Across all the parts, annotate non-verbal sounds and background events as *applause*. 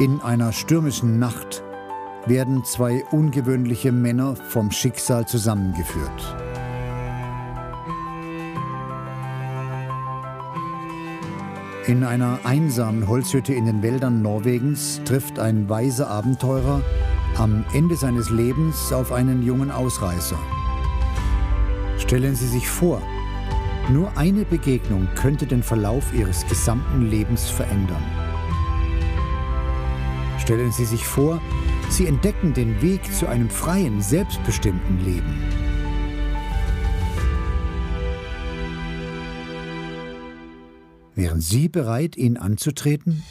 In einer stürmischen Nacht werden zwei ungewöhnliche Männer vom Schicksal zusammengeführt. In einer einsamen Holzhütte in den Wäldern Norwegens trifft ein weiser Abenteurer am Ende seines Lebens auf einen jungen Ausreißer. Stellen Sie sich vor, nur eine Begegnung könnte den Verlauf Ihres gesamten Lebens verändern. Stellen Sie sich vor, Sie entdecken den Weg zu einem freien, selbstbestimmten Leben. Wären Sie bereit, ihn anzutreten?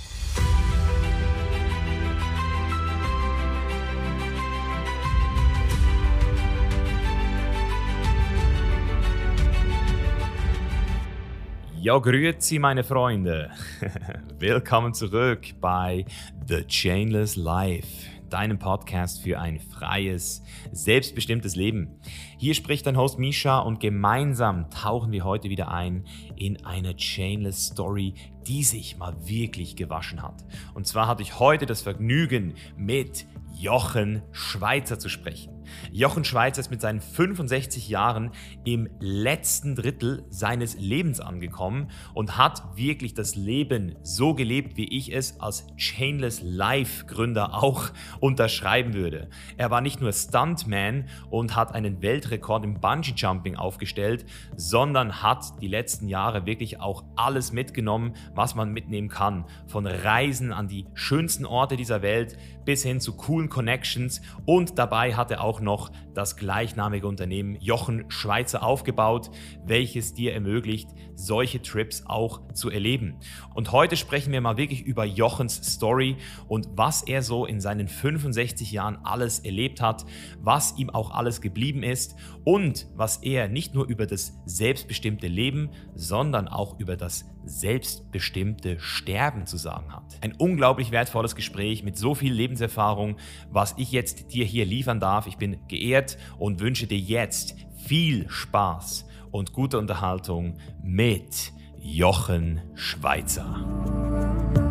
Ja, grüezi meine Freunde. *laughs* Willkommen zurück bei The Chainless Life, deinem Podcast für ein freies, selbstbestimmtes Leben. Hier spricht dein Host Misha und gemeinsam tauchen wir heute wieder ein in eine Chainless Story, die sich mal wirklich gewaschen hat. Und zwar hatte ich heute das Vergnügen mit Jochen Schweizer zu sprechen. Jochen Schweizer ist mit seinen 65 Jahren im letzten Drittel seines Lebens angekommen und hat wirklich das Leben so gelebt, wie ich es als Chainless Life Gründer auch *laughs* unterschreiben würde. Er war nicht nur Stuntman und hat einen Weltrekord im Bungee Jumping aufgestellt, sondern hat die letzten Jahre wirklich auch alles mitgenommen, was man mitnehmen kann. Von Reisen an die schönsten Orte dieser Welt bis hin zu coolen Connections und dabei hat er auch noch das gleichnamige Unternehmen Jochen Schweizer aufgebaut, welches dir ermöglicht, solche Trips auch zu erleben. Und heute sprechen wir mal wirklich über Jochens Story und was er so in seinen 65 Jahren alles erlebt hat, was ihm auch alles geblieben ist und was er nicht nur über das selbstbestimmte Leben, sondern auch über das selbstbestimmte Sterben zu sagen hat. Ein unglaublich wertvolles Gespräch mit so viel Lebenserfahrung, was ich jetzt dir hier liefern darf. Ich bin geehrt und wünsche dir jetzt viel Spaß und gute Unterhaltung mit Jochen Schweizer.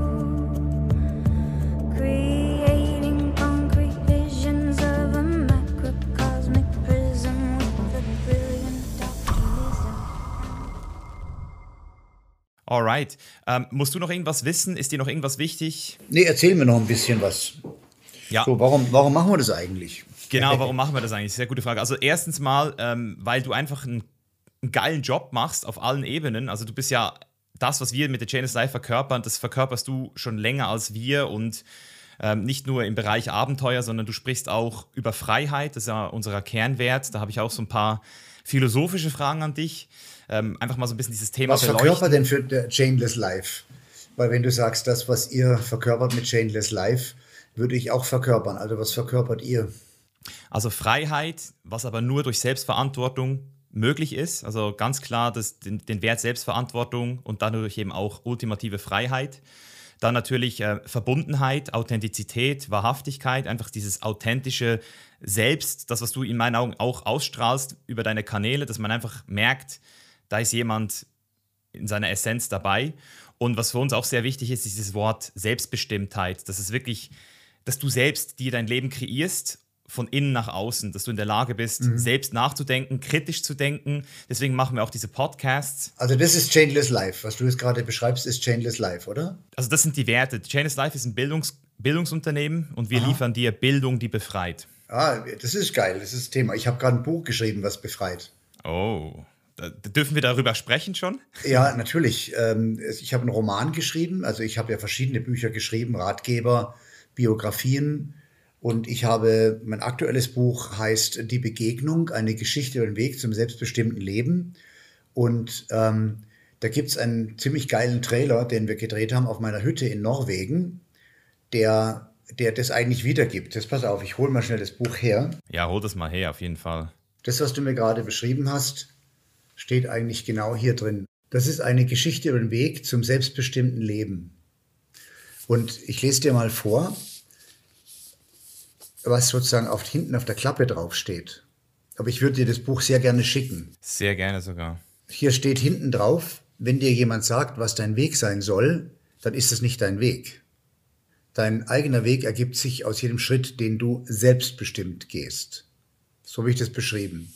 Alright. Ähm, musst du noch irgendwas wissen? Ist dir noch irgendwas wichtig? Nee, erzähl mir noch ein bisschen was. Ja. So, warum, warum machen wir das eigentlich? Genau, warum machen wir das eigentlich? Sehr gute Frage. Also erstens mal, ähm, weil du einfach einen, einen, geilen Job machst auf allen Ebenen. Also du bist ja das, was wir mit der Janus Life verkörpern, das verkörperst du schon länger als wir und ähm, nicht nur im Bereich Abenteuer, sondern du sprichst auch über Freiheit. Das ist ja unser Kernwert. Da habe ich auch so ein paar philosophische Fragen an dich ähm, einfach mal so ein bisschen dieses Thema Was verkörpert denn für Chainless Life? Weil wenn du sagst, das, was ihr verkörpert mit Chainless Life, würde ich auch verkörpern. Also was verkörpert ihr? Also Freiheit, was aber nur durch Selbstverantwortung möglich ist. Also ganz klar das, den, den Wert Selbstverantwortung und dadurch eben auch ultimative Freiheit. Dann natürlich äh, Verbundenheit, Authentizität, Wahrhaftigkeit, einfach dieses authentische Selbst, das, was du in meinen Augen auch ausstrahlst über deine Kanäle, dass man einfach merkt, da ist jemand in seiner Essenz dabei. Und was für uns auch sehr wichtig ist, ist dieses Wort Selbstbestimmtheit. Das ist wirklich, dass du selbst dir dein Leben kreierst von innen nach außen, dass du in der Lage bist, mhm. selbst nachzudenken, kritisch zu denken. Deswegen machen wir auch diese Podcasts. Also das ist Chainless Life. Was du jetzt gerade beschreibst, ist Chainless Life, oder? Also das sind die Werte. Chainless Life ist ein Bildungs Bildungsunternehmen und wir Aha. liefern dir Bildung, die befreit. Ah, das ist geil. Das ist das Thema. Ich habe gerade ein Buch geschrieben, was befreit. Oh. Dürfen wir darüber sprechen schon? Ja, natürlich. Ähm, ich habe einen Roman geschrieben. Also ich habe ja verschiedene Bücher geschrieben, Ratgeber, Biografien. Und ich habe, mein aktuelles Buch heißt Die Begegnung, eine Geschichte über den Weg zum selbstbestimmten Leben. Und ähm, da gibt es einen ziemlich geilen Trailer, den wir gedreht haben auf meiner Hütte in Norwegen, der, der das eigentlich wiedergibt. Jetzt pass auf, ich hole mal schnell das Buch her. Ja, hol das mal her, auf jeden Fall. Das, was du mir gerade beschrieben hast, steht eigentlich genau hier drin. Das ist eine Geschichte über den Weg zum selbstbestimmten Leben. Und ich lese dir mal vor, was sozusagen auf, hinten auf der Klappe drauf steht. Aber ich würde dir das Buch sehr gerne schicken. Sehr gerne sogar. Hier steht hinten drauf, wenn dir jemand sagt, was dein Weg sein soll, dann ist es nicht dein Weg. Dein eigener Weg ergibt sich aus jedem Schritt, den du selbstbestimmt gehst. So habe ich das beschrieben.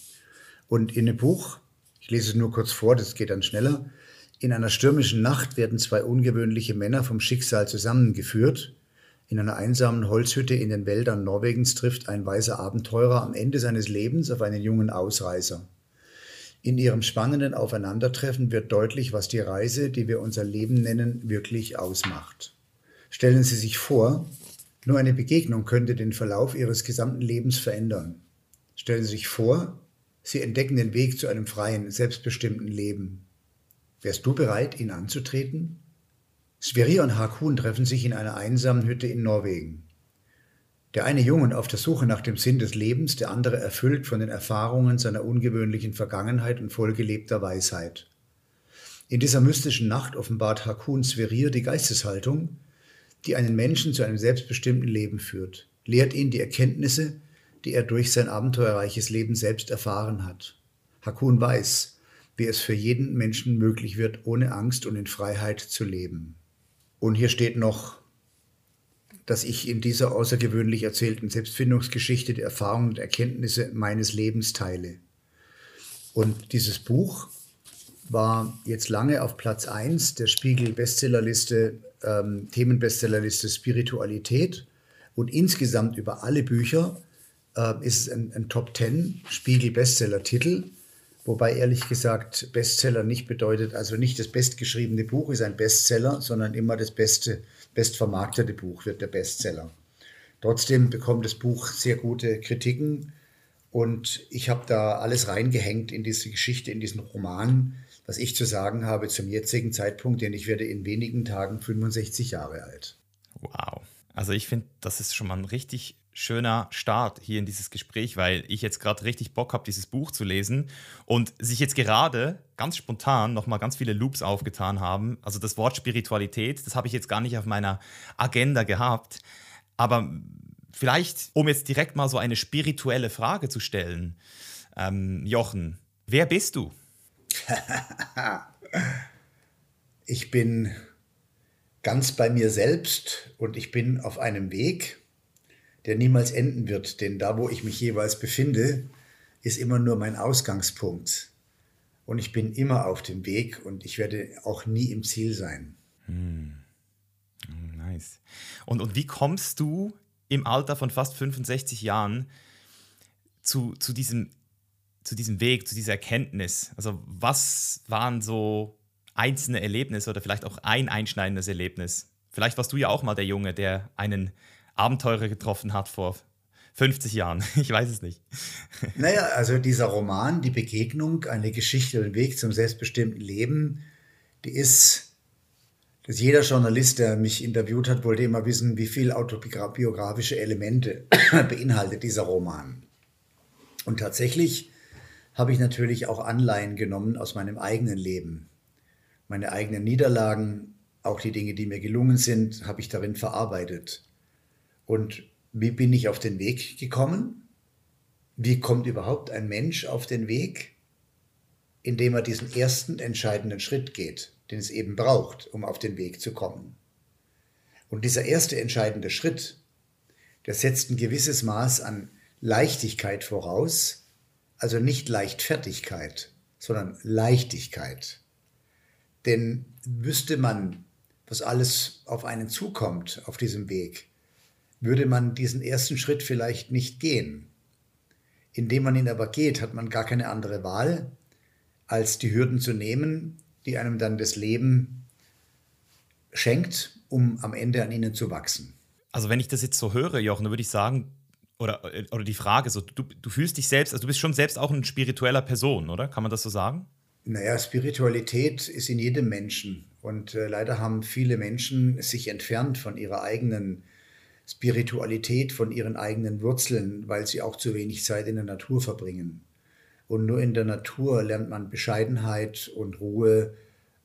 Und in dem Buch, ich lese es nur kurz vor, das geht dann schneller, in einer stürmischen Nacht werden zwei ungewöhnliche Männer vom Schicksal zusammengeführt. In einer einsamen Holzhütte in den Wäldern Norwegens trifft ein weiser Abenteurer am Ende seines Lebens auf einen jungen Ausreißer. In ihrem spannenden Aufeinandertreffen wird deutlich, was die Reise, die wir unser Leben nennen, wirklich ausmacht. Stellen Sie sich vor, nur eine Begegnung könnte den Verlauf Ihres gesamten Lebens verändern. Stellen Sie sich vor, Sie entdecken den Weg zu einem freien, selbstbestimmten Leben. Wärst du bereit, ihn anzutreten? Sverrir und Hakun treffen sich in einer einsamen Hütte in Norwegen. Der eine Jungen auf der Suche nach dem Sinn des Lebens, der andere erfüllt von den Erfahrungen seiner ungewöhnlichen Vergangenheit und vollgelebter Weisheit. In dieser mystischen Nacht offenbart Hakun Sverrir die Geisteshaltung, die einen Menschen zu einem selbstbestimmten Leben führt, lehrt ihn die Erkenntnisse, die er durch sein abenteuerreiches Leben selbst erfahren hat. Hakun weiß, wie es für jeden Menschen möglich wird, ohne Angst und in Freiheit zu leben. Und hier steht noch, dass ich in dieser außergewöhnlich erzählten Selbstfindungsgeschichte die Erfahrungen und Erkenntnisse meines Lebens teile. Und dieses Buch war jetzt lange auf Platz 1 der Spiegel-Bestsellerliste, ähm, Themenbestsellerliste Spiritualität. Und insgesamt über alle Bücher äh, ist ein, ein Top 10 Spiegel-Bestseller-Titel. Wobei ehrlich gesagt Bestseller nicht bedeutet, also nicht das bestgeschriebene Buch ist ein Bestseller, sondern immer das beste, bestvermarktete Buch wird der Bestseller. Trotzdem bekommt das Buch sehr gute Kritiken und ich habe da alles reingehängt in diese Geschichte, in diesen Roman, was ich zu sagen habe zum jetzigen Zeitpunkt, denn ich werde in wenigen Tagen 65 Jahre alt. Wow. Also ich finde, das ist schon mal ein richtig schöner Start hier in dieses Gespräch, weil ich jetzt gerade richtig Bock habe, dieses Buch zu lesen und sich jetzt gerade ganz spontan nochmal ganz viele Loops aufgetan haben. Also das Wort Spiritualität, das habe ich jetzt gar nicht auf meiner Agenda gehabt. Aber vielleicht, um jetzt direkt mal so eine spirituelle Frage zu stellen, ähm, Jochen, wer bist du? *laughs* ich bin ganz bei mir selbst und ich bin auf einem Weg, der niemals enden wird, denn da, wo ich mich jeweils befinde, ist immer nur mein Ausgangspunkt. Und ich bin immer auf dem Weg und ich werde auch nie im Ziel sein. Hm. Nice. Und, und wie kommst du im Alter von fast 65 Jahren zu, zu, diesem, zu diesem Weg, zu dieser Erkenntnis? Also was waren so einzelne Erlebnisse oder vielleicht auch ein einschneidendes Erlebnis? Vielleicht warst du ja auch mal der Junge, der einen Abenteurer getroffen hat vor 50 Jahren. *laughs* Ich weiß es nicht. *laughs* Naja, also dieser Roman, die Begegnung, eine Geschichte, ein Weg zum selbstbestimmten Leben, die ist, dass jeder Journalist, der mich interviewt hat, wollte immer wissen, wie viel autobiografische Elemente *coughs* beinhaltet dieser Roman. Und tatsächlich habe ich natürlich auch Anleihen genommen aus meinem eigenen Leben. Meine eigenen Niederlagen, auch die Dinge, die mir gelungen sind, habe ich darin verarbeitet. Und wie bin ich auf den Weg gekommen? Wie kommt überhaupt ein Mensch auf den Weg? Indem er diesen ersten entscheidenden Schritt geht, den es eben braucht, um auf den Weg zu kommen. Und dieser erste entscheidende Schritt, der setzt ein gewisses Maß an Leichtigkeit voraus, also nicht Leichtfertigkeit, sondern Leichtigkeit. Denn wüsste man, was alles auf einen zukommt auf diesem Weg, würde man diesen ersten Schritt vielleicht nicht gehen. Indem man ihn aber geht, hat man gar keine andere Wahl, als die Hürden zu nehmen, die einem dann das Leben schenkt, um am Ende an ihnen zu wachsen. Also wenn ich das jetzt so höre, Jochen, dann würde ich sagen, oder, oder die Frage so, du, du fühlst dich selbst, also du bist schon selbst auch eine spiritueller Person, oder? Kann man das so sagen? Naja, Spiritualität ist in jedem Menschen. Und äh, leider haben viele Menschen sich entfernt von ihrer eigenen Spiritualität von ihren eigenen Wurzeln, weil sie auch zu wenig Zeit in der Natur verbringen. Und nur in der Natur lernt man Bescheidenheit und Ruhe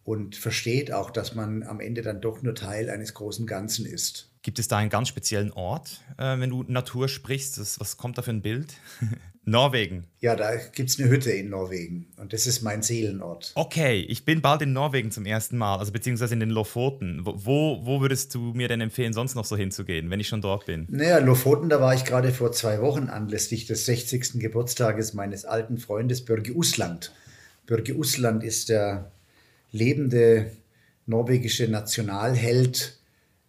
und versteht auch, dass man am Ende dann doch nur Teil eines großen Ganzen ist. Gibt es da einen ganz speziellen Ort, äh, wenn du Natur sprichst? Das, was kommt da für ein Bild? *laughs* Norwegen. Ja, da gibt es eine Hütte in Norwegen und das ist mein Seelenort. Okay, ich bin bald in Norwegen zum ersten Mal, also beziehungsweise in den Lofoten. Wo, wo würdest du mir denn empfehlen, sonst noch so hinzugehen, wenn ich schon dort bin? Naja, Lofoten, da war ich gerade vor zwei Wochen anlässlich des 60. Geburtstages meines alten Freundes Börge Usland. Börge Usland ist der lebende norwegische Nationalheld.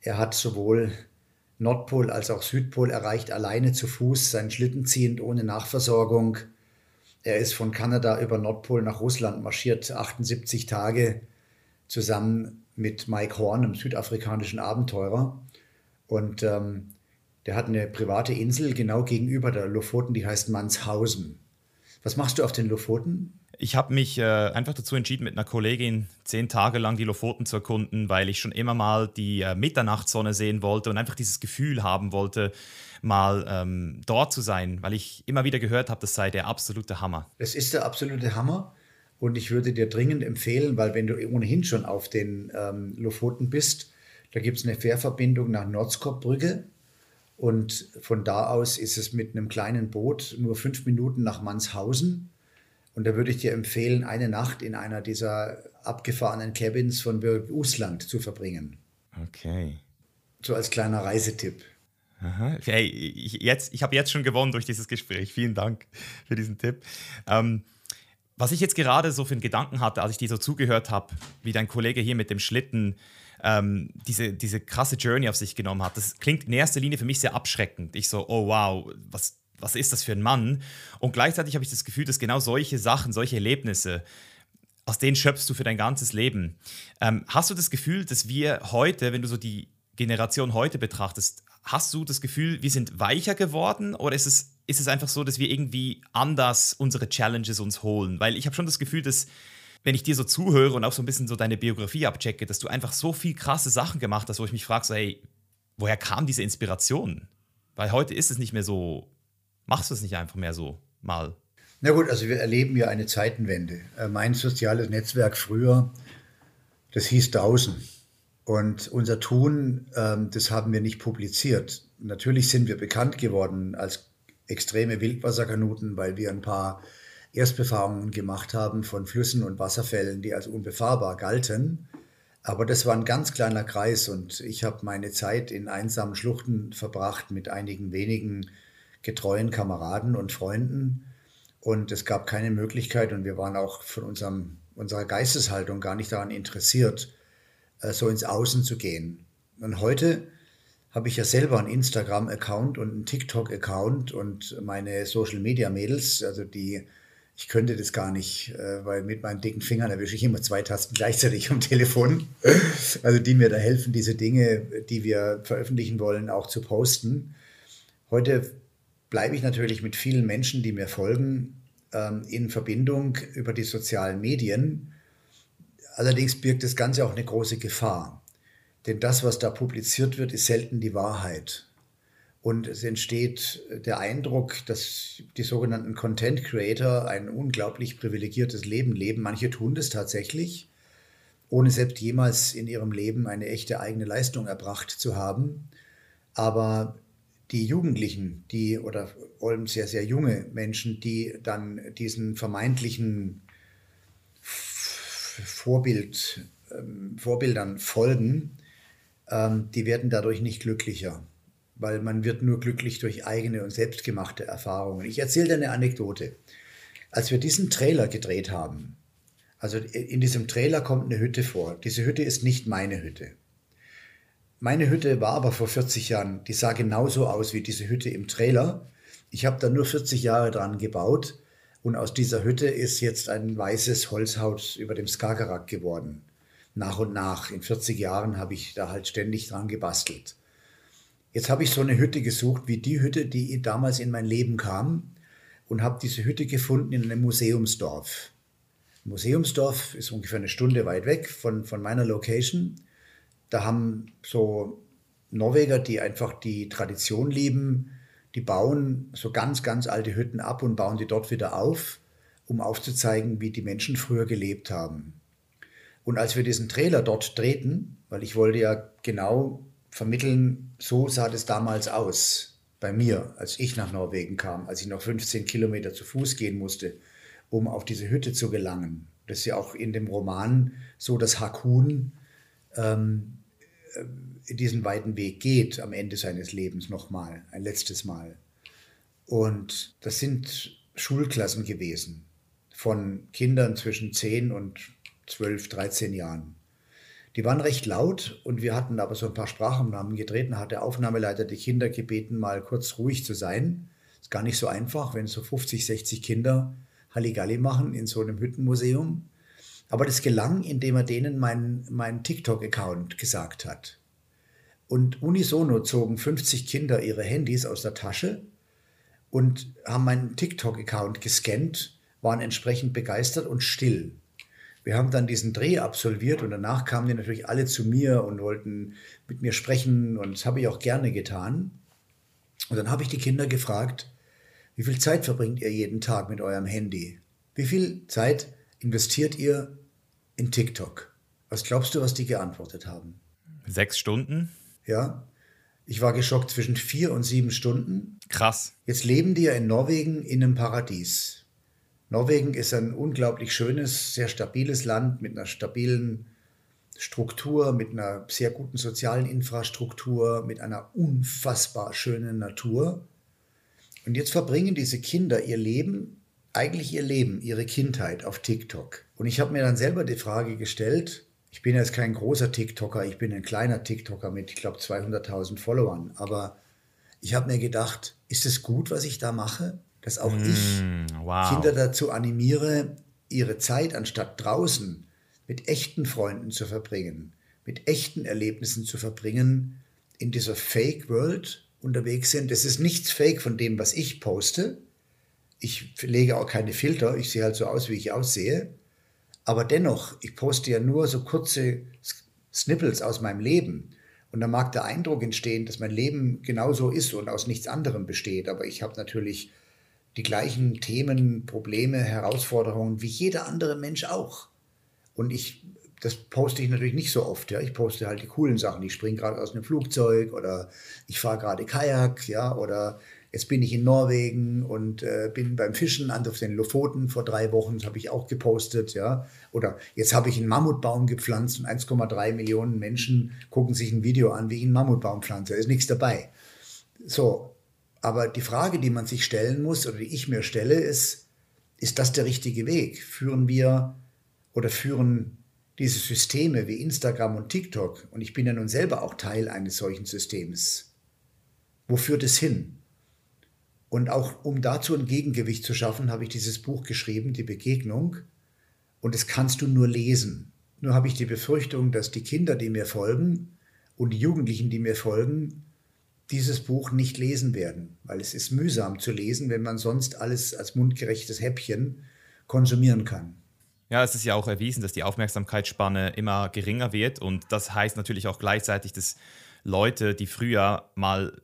Er hat sowohl Nordpol als auch Südpol erreicht, alleine zu Fuß, seinen Schlitten ziehend, ohne Nachversorgung. Er ist von Kanada über Nordpol nach Russland marschiert, 78 Tage, zusammen mit Mike Horn, einem südafrikanischen Abenteurer. Und ähm, der hat eine private Insel genau gegenüber der Lofoten, die heißt Manshausen. Was machst du auf den Lofoten? Ich habe mich äh, einfach dazu entschieden, mit einer Kollegin zehn Tage lang die Lofoten zu erkunden, weil ich schon immer mal die äh, Mitternachtssonne sehen wollte und einfach dieses Gefühl haben wollte, mal ähm, dort zu sein, weil ich immer wieder gehört habe, das sei der absolute Hammer. Es ist der absolute Hammer und ich würde dir dringend empfehlen, weil wenn du ohnehin schon auf den ähm, Lofoten bist, da gibt es eine Fährverbindung nach Nordskopbrücke und von da aus ist es mit einem kleinen Boot nur fünf Minuten nach Manshausen und da würde ich dir empfehlen, eine Nacht in einer dieser abgefahrenen Cabins von Birg Usland zu verbringen. Okay. So als kleiner Reisetipp. Aha. Hey, ich, ich habe jetzt schon gewonnen durch dieses Gespräch. Vielen Dank für diesen Tipp. Ähm, was ich jetzt gerade so für einen Gedanken hatte, als ich dir so zugehört habe, wie dein Kollege hier mit dem Schlitten ähm, diese, diese krasse Journey auf sich genommen hat, das klingt in erster Linie für mich sehr abschreckend. Ich so, oh wow, was, was ist das für ein Mann? Und gleichzeitig habe ich das Gefühl, dass genau solche Sachen, solche Erlebnisse, aus denen schöpfst du für dein ganzes Leben. Ähm, hast du das Gefühl, dass wir heute, wenn du so die Generation heute betrachtest, hast du das Gefühl, wir sind weicher geworden oder ist es, ist es einfach so, dass wir irgendwie anders unsere Challenges uns holen? Weil ich habe schon das Gefühl, dass wenn ich dir so zuhöre und auch so ein bisschen so deine Biografie abchecke, dass du einfach so viel krasse Sachen gemacht hast, wo ich mich frage, so, hey, woher kam diese Inspiration? Weil heute ist es nicht mehr so Machst du es nicht einfach mehr so mal? Na gut, also wir erleben ja eine Zeitenwende. Äh, mein soziales Netzwerk früher, das hieß draußen. Und unser Tun, ähm, das haben wir nicht publiziert. Natürlich sind wir bekannt geworden als extreme Wildwasserkanuten, weil wir ein paar Erstbefahrungen gemacht haben von Flüssen und Wasserfällen, die als unbefahrbar galten. Aber das war ein ganz kleiner Kreis und ich habe meine Zeit in einsamen Schluchten verbracht mit einigen wenigen getreuen Kameraden und Freunden. Und es gab keine Möglichkeit und wir waren auch von unserem, unserer Geisteshaltung gar nicht daran interessiert, äh, so ins Außen zu gehen. Und heute habe ich ja selber einen Instagram-Account und einen TikTok-Account und meine Social-Media-Mädels, also die, ich könnte das gar nicht, äh, weil mit meinen dicken Fingern erwische ich immer zwei Tasten gleichzeitig am Telefon. Also die mir da helfen, diese Dinge, die wir veröffentlichen wollen, auch zu posten. Heute bleibe ich natürlich mit vielen Menschen, die mir folgen, ähm, in Verbindung über die sozialen Medien. Allerdings birgt das Ganze auch eine große Gefahr. Denn das, was da publiziert wird, ist selten die Wahrheit. Und es entsteht der Eindruck, dass die sogenannten Content Creator ein unglaublich privilegiertes Leben leben. Manche tun das tatsächlich, ohne selbst jemals in ihrem Leben eine echte eigene Leistung erbracht zu haben. Aber die Jugendlichen, die oder vor allem sehr, sehr junge Menschen, die dann diesen vermeintlichen Vorbild, ähm, Vorbildern folgen, ähm, die werden dadurch nicht glücklicher, weil man wird nur glücklich durch eigene und selbstgemachte Erfahrungen. Ich erzähle dir eine Anekdote. Als wir diesen Trailer gedreht haben, also in diesem Trailer kommt eine Hütte vor. Diese Hütte ist nicht meine Hütte. Meine Hütte war aber vor 40 Jahren, die sah genauso aus wie diese Hütte im Trailer. Ich habe da nur 40 Jahre dran gebaut und aus dieser Hütte ist jetzt ein weißes Holzhaus über dem Skagerrak geworden. Nach und nach. In 40 Jahren habe ich da halt ständig dran gebastelt. Jetzt habe ich so eine Hütte gesucht, wie die Hütte, die damals in mein Leben kam und habe diese Hütte gefunden in einem Museumsdorf. Museumsdorf ist ungefähr eine Stunde weit weg von, von meiner Location. Da haben so Norweger, die einfach die Tradition lieben, die bauen so ganz, ganz alte Hütten ab und bauen die dort wieder auf, um aufzuzeigen, wie die Menschen früher gelebt haben. Und als wir diesen Trailer dort drehten, weil ich wollte ja genau vermitteln, so sah das damals aus bei mir, als ich nach Norwegen kam, als ich noch 15 Kilometer zu Fuß gehen musste, um auf diese Hütte zu gelangen. Das ist ja auch in dem Roman so, dass Hakun ähm, äh, diesen weiten Weg geht am Ende seines Lebens nochmal, ein letztes Mal. Und das sind Schulklassen gewesen von Kindern zwischen 10 und 12, 13 Jahren. Die waren recht laut und wir hatten aber so ein paar Sprachaufnahmen gedreht und hat der Aufnahmeleiter die Kinder gebeten, mal kurz ruhig zu sein. Ist gar nicht so einfach, wenn so 50, 60 Kinder Halligalli machen in so einem Hüttenmuseum. Aber das gelang, indem er denen meinen mein TikTok-Account gesagt hat. Und unisono zogen 50 Kinder ihre Handys aus der Tasche und haben meinen TikTok-Account gescannt, waren entsprechend begeistert und still. Wir haben dann diesen Dreh absolviert und danach kamen die natürlich alle zu mir und wollten mit mir sprechen und das habe ich auch gerne getan. Und dann habe ich die Kinder gefragt, wie viel Zeit verbringt ihr jeden Tag mit eurem Handy? Wie viel Zeit investiert ihr in TikTok? Was glaubst du, was die geantwortet haben? Sechs Stunden? Ja. Ich war geschockt zwischen vier und sieben Stunden. Krass. Jetzt leben die ja in Norwegen in einem Paradies. Norwegen ist ein unglaublich schönes, sehr stabiles Land mit einer stabilen Struktur, mit einer sehr guten sozialen Infrastruktur, mit einer unfassbar schönen Natur. Und jetzt verbringen diese Kinder ihr Leben, eigentlich ihr Leben, ihre Kindheit auf TikTok. Und ich habe mir dann selber die Frage gestellt, ich bin jetzt kein großer TikToker, ich bin ein kleiner TikToker mit, ich glaube, 200.000 Followern, aber ich habe mir gedacht, ist es gut, was ich da mache? dass auch mm, ich wow. Kinder dazu animiere, ihre Zeit anstatt draußen mit echten Freunden zu verbringen, mit echten Erlebnissen zu verbringen, in dieser Fake World unterwegs sind. Das ist nichts Fake von dem, was ich poste. Ich lege auch keine Filter, ich sehe halt so aus, wie ich aussehe. Aber dennoch, ich poste ja nur so kurze Snippets aus meinem Leben. Und da mag der Eindruck entstehen, dass mein Leben genauso ist und aus nichts anderem besteht. Aber ich habe natürlich die gleichen Themen, Probleme, Herausforderungen wie jeder andere Mensch auch. Und ich, das poste ich natürlich nicht so oft. Ja. Ich poste halt die coolen Sachen. Ich springe gerade aus einem Flugzeug oder ich fahre gerade Kajak, ja, oder jetzt bin ich in Norwegen und äh, bin beim Fischen an auf den Lofoten vor drei Wochen, das habe ich auch gepostet, ja. Oder jetzt habe ich einen Mammutbaum gepflanzt und 1,3 Millionen Menschen gucken sich ein Video an, wie ich einen Mammutbaum pflanze. Da ist nichts dabei. So, aber die Frage, die man sich stellen muss oder die ich mir stelle, ist, ist das der richtige Weg? Führen wir oder führen diese Systeme wie Instagram und TikTok, und ich bin ja nun selber auch Teil eines solchen Systems, wo führt es hin? Und auch um dazu ein Gegengewicht zu schaffen, habe ich dieses Buch geschrieben, Die Begegnung. Und das kannst du nur lesen. Nur habe ich die Befürchtung, dass die Kinder, die mir folgen, und die Jugendlichen, die mir folgen, dieses Buch nicht lesen werden, weil es ist mühsam zu lesen, wenn man sonst alles als mundgerechtes Häppchen konsumieren kann. Ja, es ist ja auch erwiesen, dass die Aufmerksamkeitsspanne immer geringer wird und das heißt natürlich auch gleichzeitig, dass Leute, die früher mal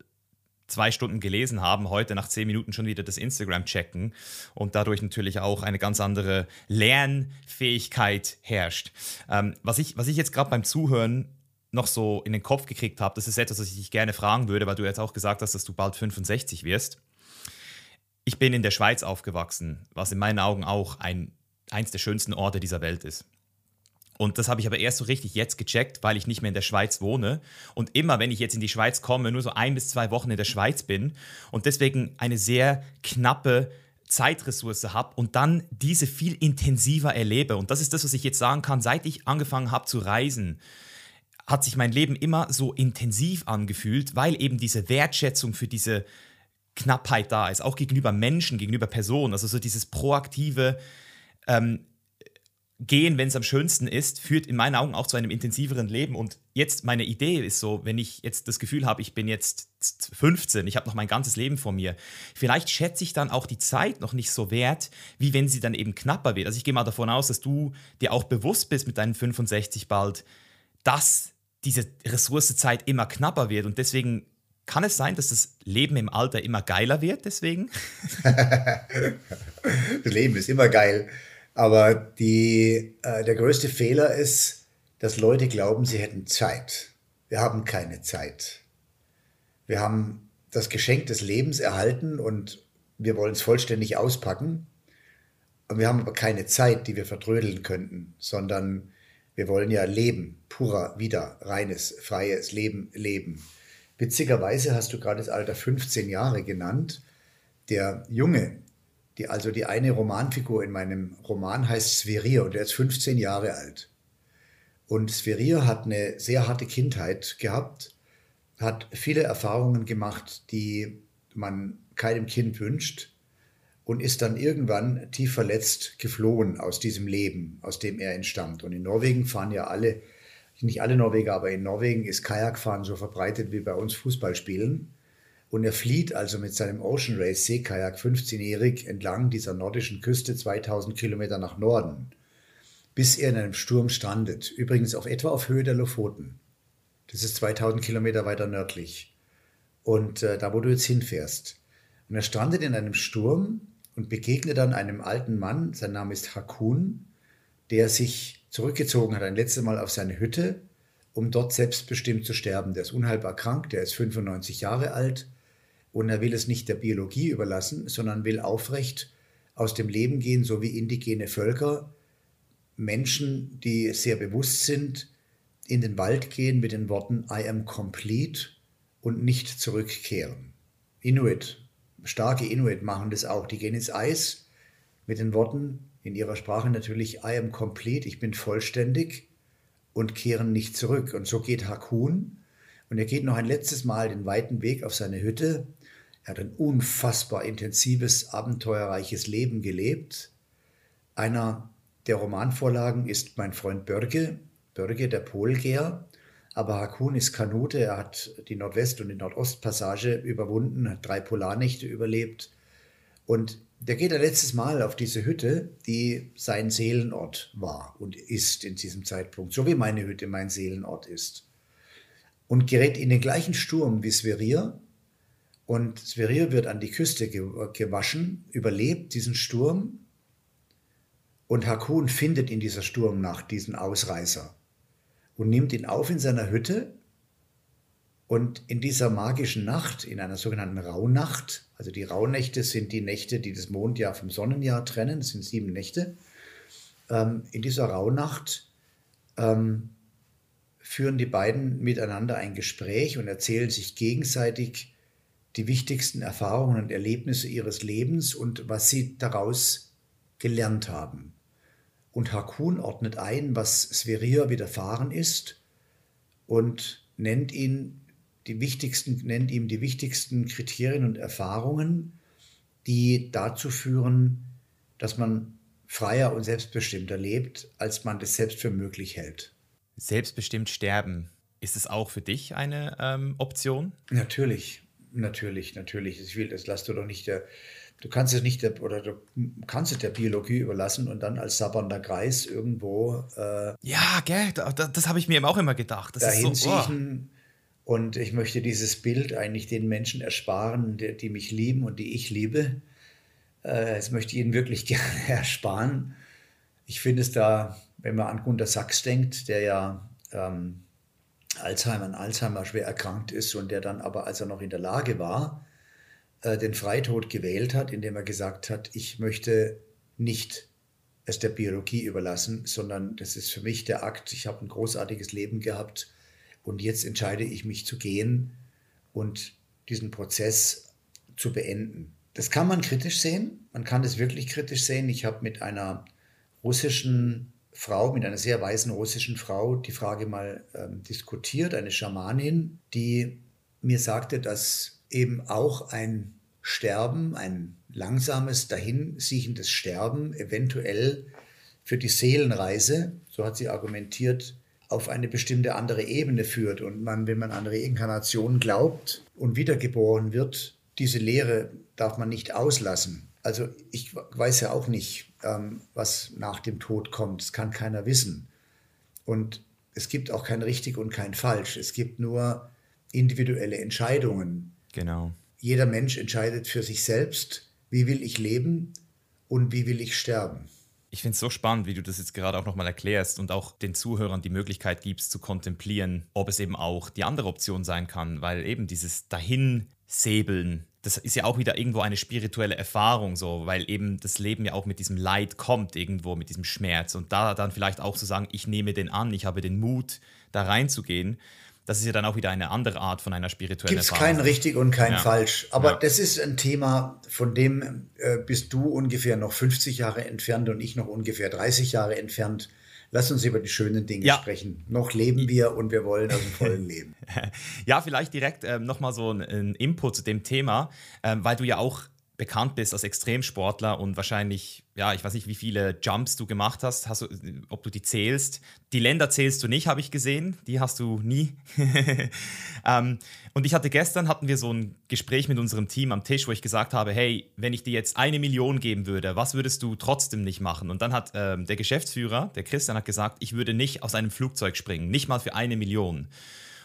zwei Stunden gelesen haben, heute nach zehn Minuten schon wieder das Instagram checken und dadurch natürlich auch eine ganz andere Lernfähigkeit herrscht. Ähm, was, ich, was ich jetzt gerade beim Zuhören noch so in den Kopf gekriegt habe, das ist etwas, was ich dich gerne fragen würde, weil du jetzt auch gesagt hast, dass du bald 65 wirst. Ich bin in der Schweiz aufgewachsen, was in meinen Augen auch ein, eins der schönsten Orte dieser Welt ist. Und das habe ich aber erst so richtig jetzt gecheckt, weil ich nicht mehr in der Schweiz wohne. Und immer, wenn ich jetzt in die Schweiz komme, nur so ein bis zwei Wochen in der Schweiz bin und deswegen eine sehr knappe Zeitressource habe und dann diese viel intensiver erlebe. Und das ist das, was ich jetzt sagen kann, seit ich angefangen habe zu reisen hat sich mein Leben immer so intensiv angefühlt, weil eben diese Wertschätzung für diese Knappheit da ist, auch gegenüber Menschen, gegenüber Personen. Also so dieses proaktive ähm, Gehen, wenn es am schönsten ist, führt in meinen Augen auch zu einem intensiveren Leben. Und jetzt meine Idee ist so, wenn ich jetzt das Gefühl habe, ich bin jetzt 15, ich habe noch mein ganzes Leben vor mir, vielleicht schätze ich dann auch die Zeit noch nicht so wert, wie wenn sie dann eben knapper wird. Also ich gehe mal davon aus, dass du dir auch bewusst bist mit deinen 65 bald, dass diese Ressourcezeit immer knapper wird und deswegen kann es sein, dass das Leben im Alter immer geiler wird, deswegen? *laughs* das Leben ist immer geil. Aber die, äh, der größte Fehler ist, dass Leute glauben, sie hätten Zeit. Wir haben keine Zeit. Wir haben das Geschenk des Lebens erhalten und wir wollen es vollständig auspacken. Und wir haben aber keine Zeit, die wir vertrödeln könnten, sondern wir wollen ja leben, purer, wieder, reines, freies Leben leben. Witzigerweise hast du gerade das Alter 15 Jahre genannt. Der Junge, die, also die eine Romanfigur in meinem Roman heißt Sverir und der ist 15 Jahre alt. Und Sverir hat eine sehr harte Kindheit gehabt, hat viele Erfahrungen gemacht, die man keinem Kind wünscht und ist dann irgendwann tief verletzt geflohen aus diesem Leben, aus dem er entstammt. Und in Norwegen fahren ja alle, nicht alle Norweger, aber in Norwegen ist Kajakfahren so verbreitet wie bei uns Fußballspielen. Und er flieht also mit seinem Ocean Race Seekajak 15-jährig entlang dieser nordischen Küste 2000 Kilometer nach Norden, bis er in einem Sturm strandet. Übrigens auf etwa auf Höhe der Lofoten. Das ist 2000 Kilometer weiter nördlich. Und äh, da, wo du jetzt hinfährst. Und er strandet in einem Sturm und begegnet dann einem alten Mann, sein Name ist Hakun, der sich zurückgezogen hat, ein letztes Mal auf seine Hütte, um dort selbstbestimmt zu sterben. Der ist unheilbar krank, der ist 95 Jahre alt und er will es nicht der Biologie überlassen, sondern will aufrecht aus dem Leben gehen, so wie indigene Völker, Menschen, die sehr bewusst sind, in den Wald gehen mit den Worten I am complete und nicht zurückkehren. Inuit, starke Inuit machen das auch. Die gehen ins Eis mit den Worten in ihrer Sprache natürlich I am complete, ich bin vollständig und kehren nicht zurück. Und so geht Hakun und er geht noch ein letztes Mal den weiten Weg auf seine Hütte er hat ein unfassbar intensives, abenteuerreiches Leben gelebt. Einer der Romanvorlagen ist mein Freund Börge, Börge der Polgeer. Aber Hakun ist Kanute, er hat die Nordwest- und die Nordostpassage überwunden, hat drei Polarnächte überlebt. Und der geht ein letztes Mal auf diese Hütte, die sein Seelenort war und ist in diesem Zeitpunkt, so wie meine Hütte mein Seelenort ist. Und gerät in den gleichen Sturm wie Sverir, und Sverrir wird an die Küste gewaschen, überlebt diesen Sturm und Hakun findet in dieser Sturmnacht diesen Ausreißer und nimmt ihn auf in seiner Hütte. Und in dieser magischen Nacht, in einer sogenannten Rauhnacht, also die Rauhnächte sind die Nächte, die das Mondjahr vom Sonnenjahr trennen, das sind sieben Nächte, ähm, in dieser Rauhnacht ähm, führen die beiden miteinander ein Gespräch und erzählen sich gegenseitig die wichtigsten Erfahrungen und Erlebnisse ihres Lebens und was sie daraus gelernt haben. Und Hakun ordnet ein, was Sverir widerfahren ist und nennt ihn die wichtigsten, nennt ihm die wichtigsten Kriterien und Erfahrungen, die dazu führen, dass man freier und selbstbestimmter lebt, als man das selbst für möglich hält. Selbstbestimmt sterben, ist es auch für dich eine ähm, Option? Natürlich. Natürlich, natürlich. Ich will, das lass du doch nicht der, du kannst es nicht der, oder du kannst es der Biologie überlassen und dann als sabbernder Kreis irgendwo. Äh, ja, gell, das, das habe ich mir eben auch immer gedacht. Das dahin ist so, oh. Und ich möchte dieses Bild eigentlich den Menschen ersparen, die, die mich lieben und die ich liebe. Äh, das möchte ich ihnen wirklich *laughs* gerne ersparen. Ich finde es da, wenn man an Gunter Sachs denkt, der ja ähm, Alzheimer, an Alzheimer schwer erkrankt ist und der dann aber, als er noch in der Lage war, äh, den Freitod gewählt hat, indem er gesagt hat, ich möchte nicht es der Biologie überlassen, sondern das ist für mich der Akt, ich habe ein großartiges Leben gehabt und jetzt entscheide ich mich zu gehen und diesen Prozess zu beenden. Das kann man kritisch sehen, man kann das wirklich kritisch sehen. Ich habe mit einer russischen Frau, mit einer sehr weisen russischen Frau, die Frage mal ähm, diskutiert, eine Schamanin, die mir sagte, dass eben auch ein Sterben, ein langsames, dahinsiechendes Sterben eventuell für die Seelenreise, so hat sie argumentiert, auf eine bestimmte andere Ebene führt und man, wenn man an Reinkarnation glaubt und wiedergeboren wird, diese Lehre darf man nicht auslassen. Also ich weiß ja auch nicht, ähm, was nach dem Tod kommt. Das kann keiner wissen. Und es gibt auch kein richtig und kein falsch. Es gibt nur individuelle Entscheidungen. Genau. Jeder Mensch entscheidet für sich selbst, wie will ich leben und wie will ich sterben. Ich finde es so spannend, wie du das jetzt gerade auch nochmal erklärst und auch den Zuhörern die Möglichkeit gibst zu kontemplieren, ob es eben auch die andere Option sein kann, weil eben dieses Dahinsäbeln, das ist ja auch wieder irgendwo eine spirituelle Erfahrung, so, weil eben das Leben ja auch mit diesem Leid kommt, irgendwo mit diesem Schmerz. Und da dann vielleicht auch zu sagen, ich nehme den an, ich habe den Mut, da reinzugehen, das ist ja dann auch wieder eine andere Art von einer spirituellen Gibt's Erfahrung. Gibt es kein richtig und kein ja. falsch. Aber ja. das ist ein Thema, von dem äh, bist du ungefähr noch 50 Jahre entfernt und ich noch ungefähr 30 Jahre entfernt. Lass uns über die schönen Dinge ja. sprechen. Noch leben wir und wir wollen aus dem vollen *laughs* Leben. ja, vielleicht direkt ähm, nochmal so ein, ein, Input zu dem Thema, ähm, weil du ja auch bekannt bist als Extremsportler und wahrscheinlich, ja, ich weiß nicht, wie viele Jumps du gemacht hast, hast du, ob du die zählst. Die Länder zählst du nicht, habe ich gesehen. Die hast du nie. *laughs* ähm, und ich hatte gestern, hatten wir so ein Gespräch mit unserem Team am Tisch, wo ich gesagt habe, hey, wenn ich dir jetzt eine Million geben würde, was würdest du trotzdem nicht machen? Und dann hat ähm, der Geschäftsführer, der Christian, hat gesagt, ich würde nicht aus einem Flugzeug springen, nicht mal für eine Million.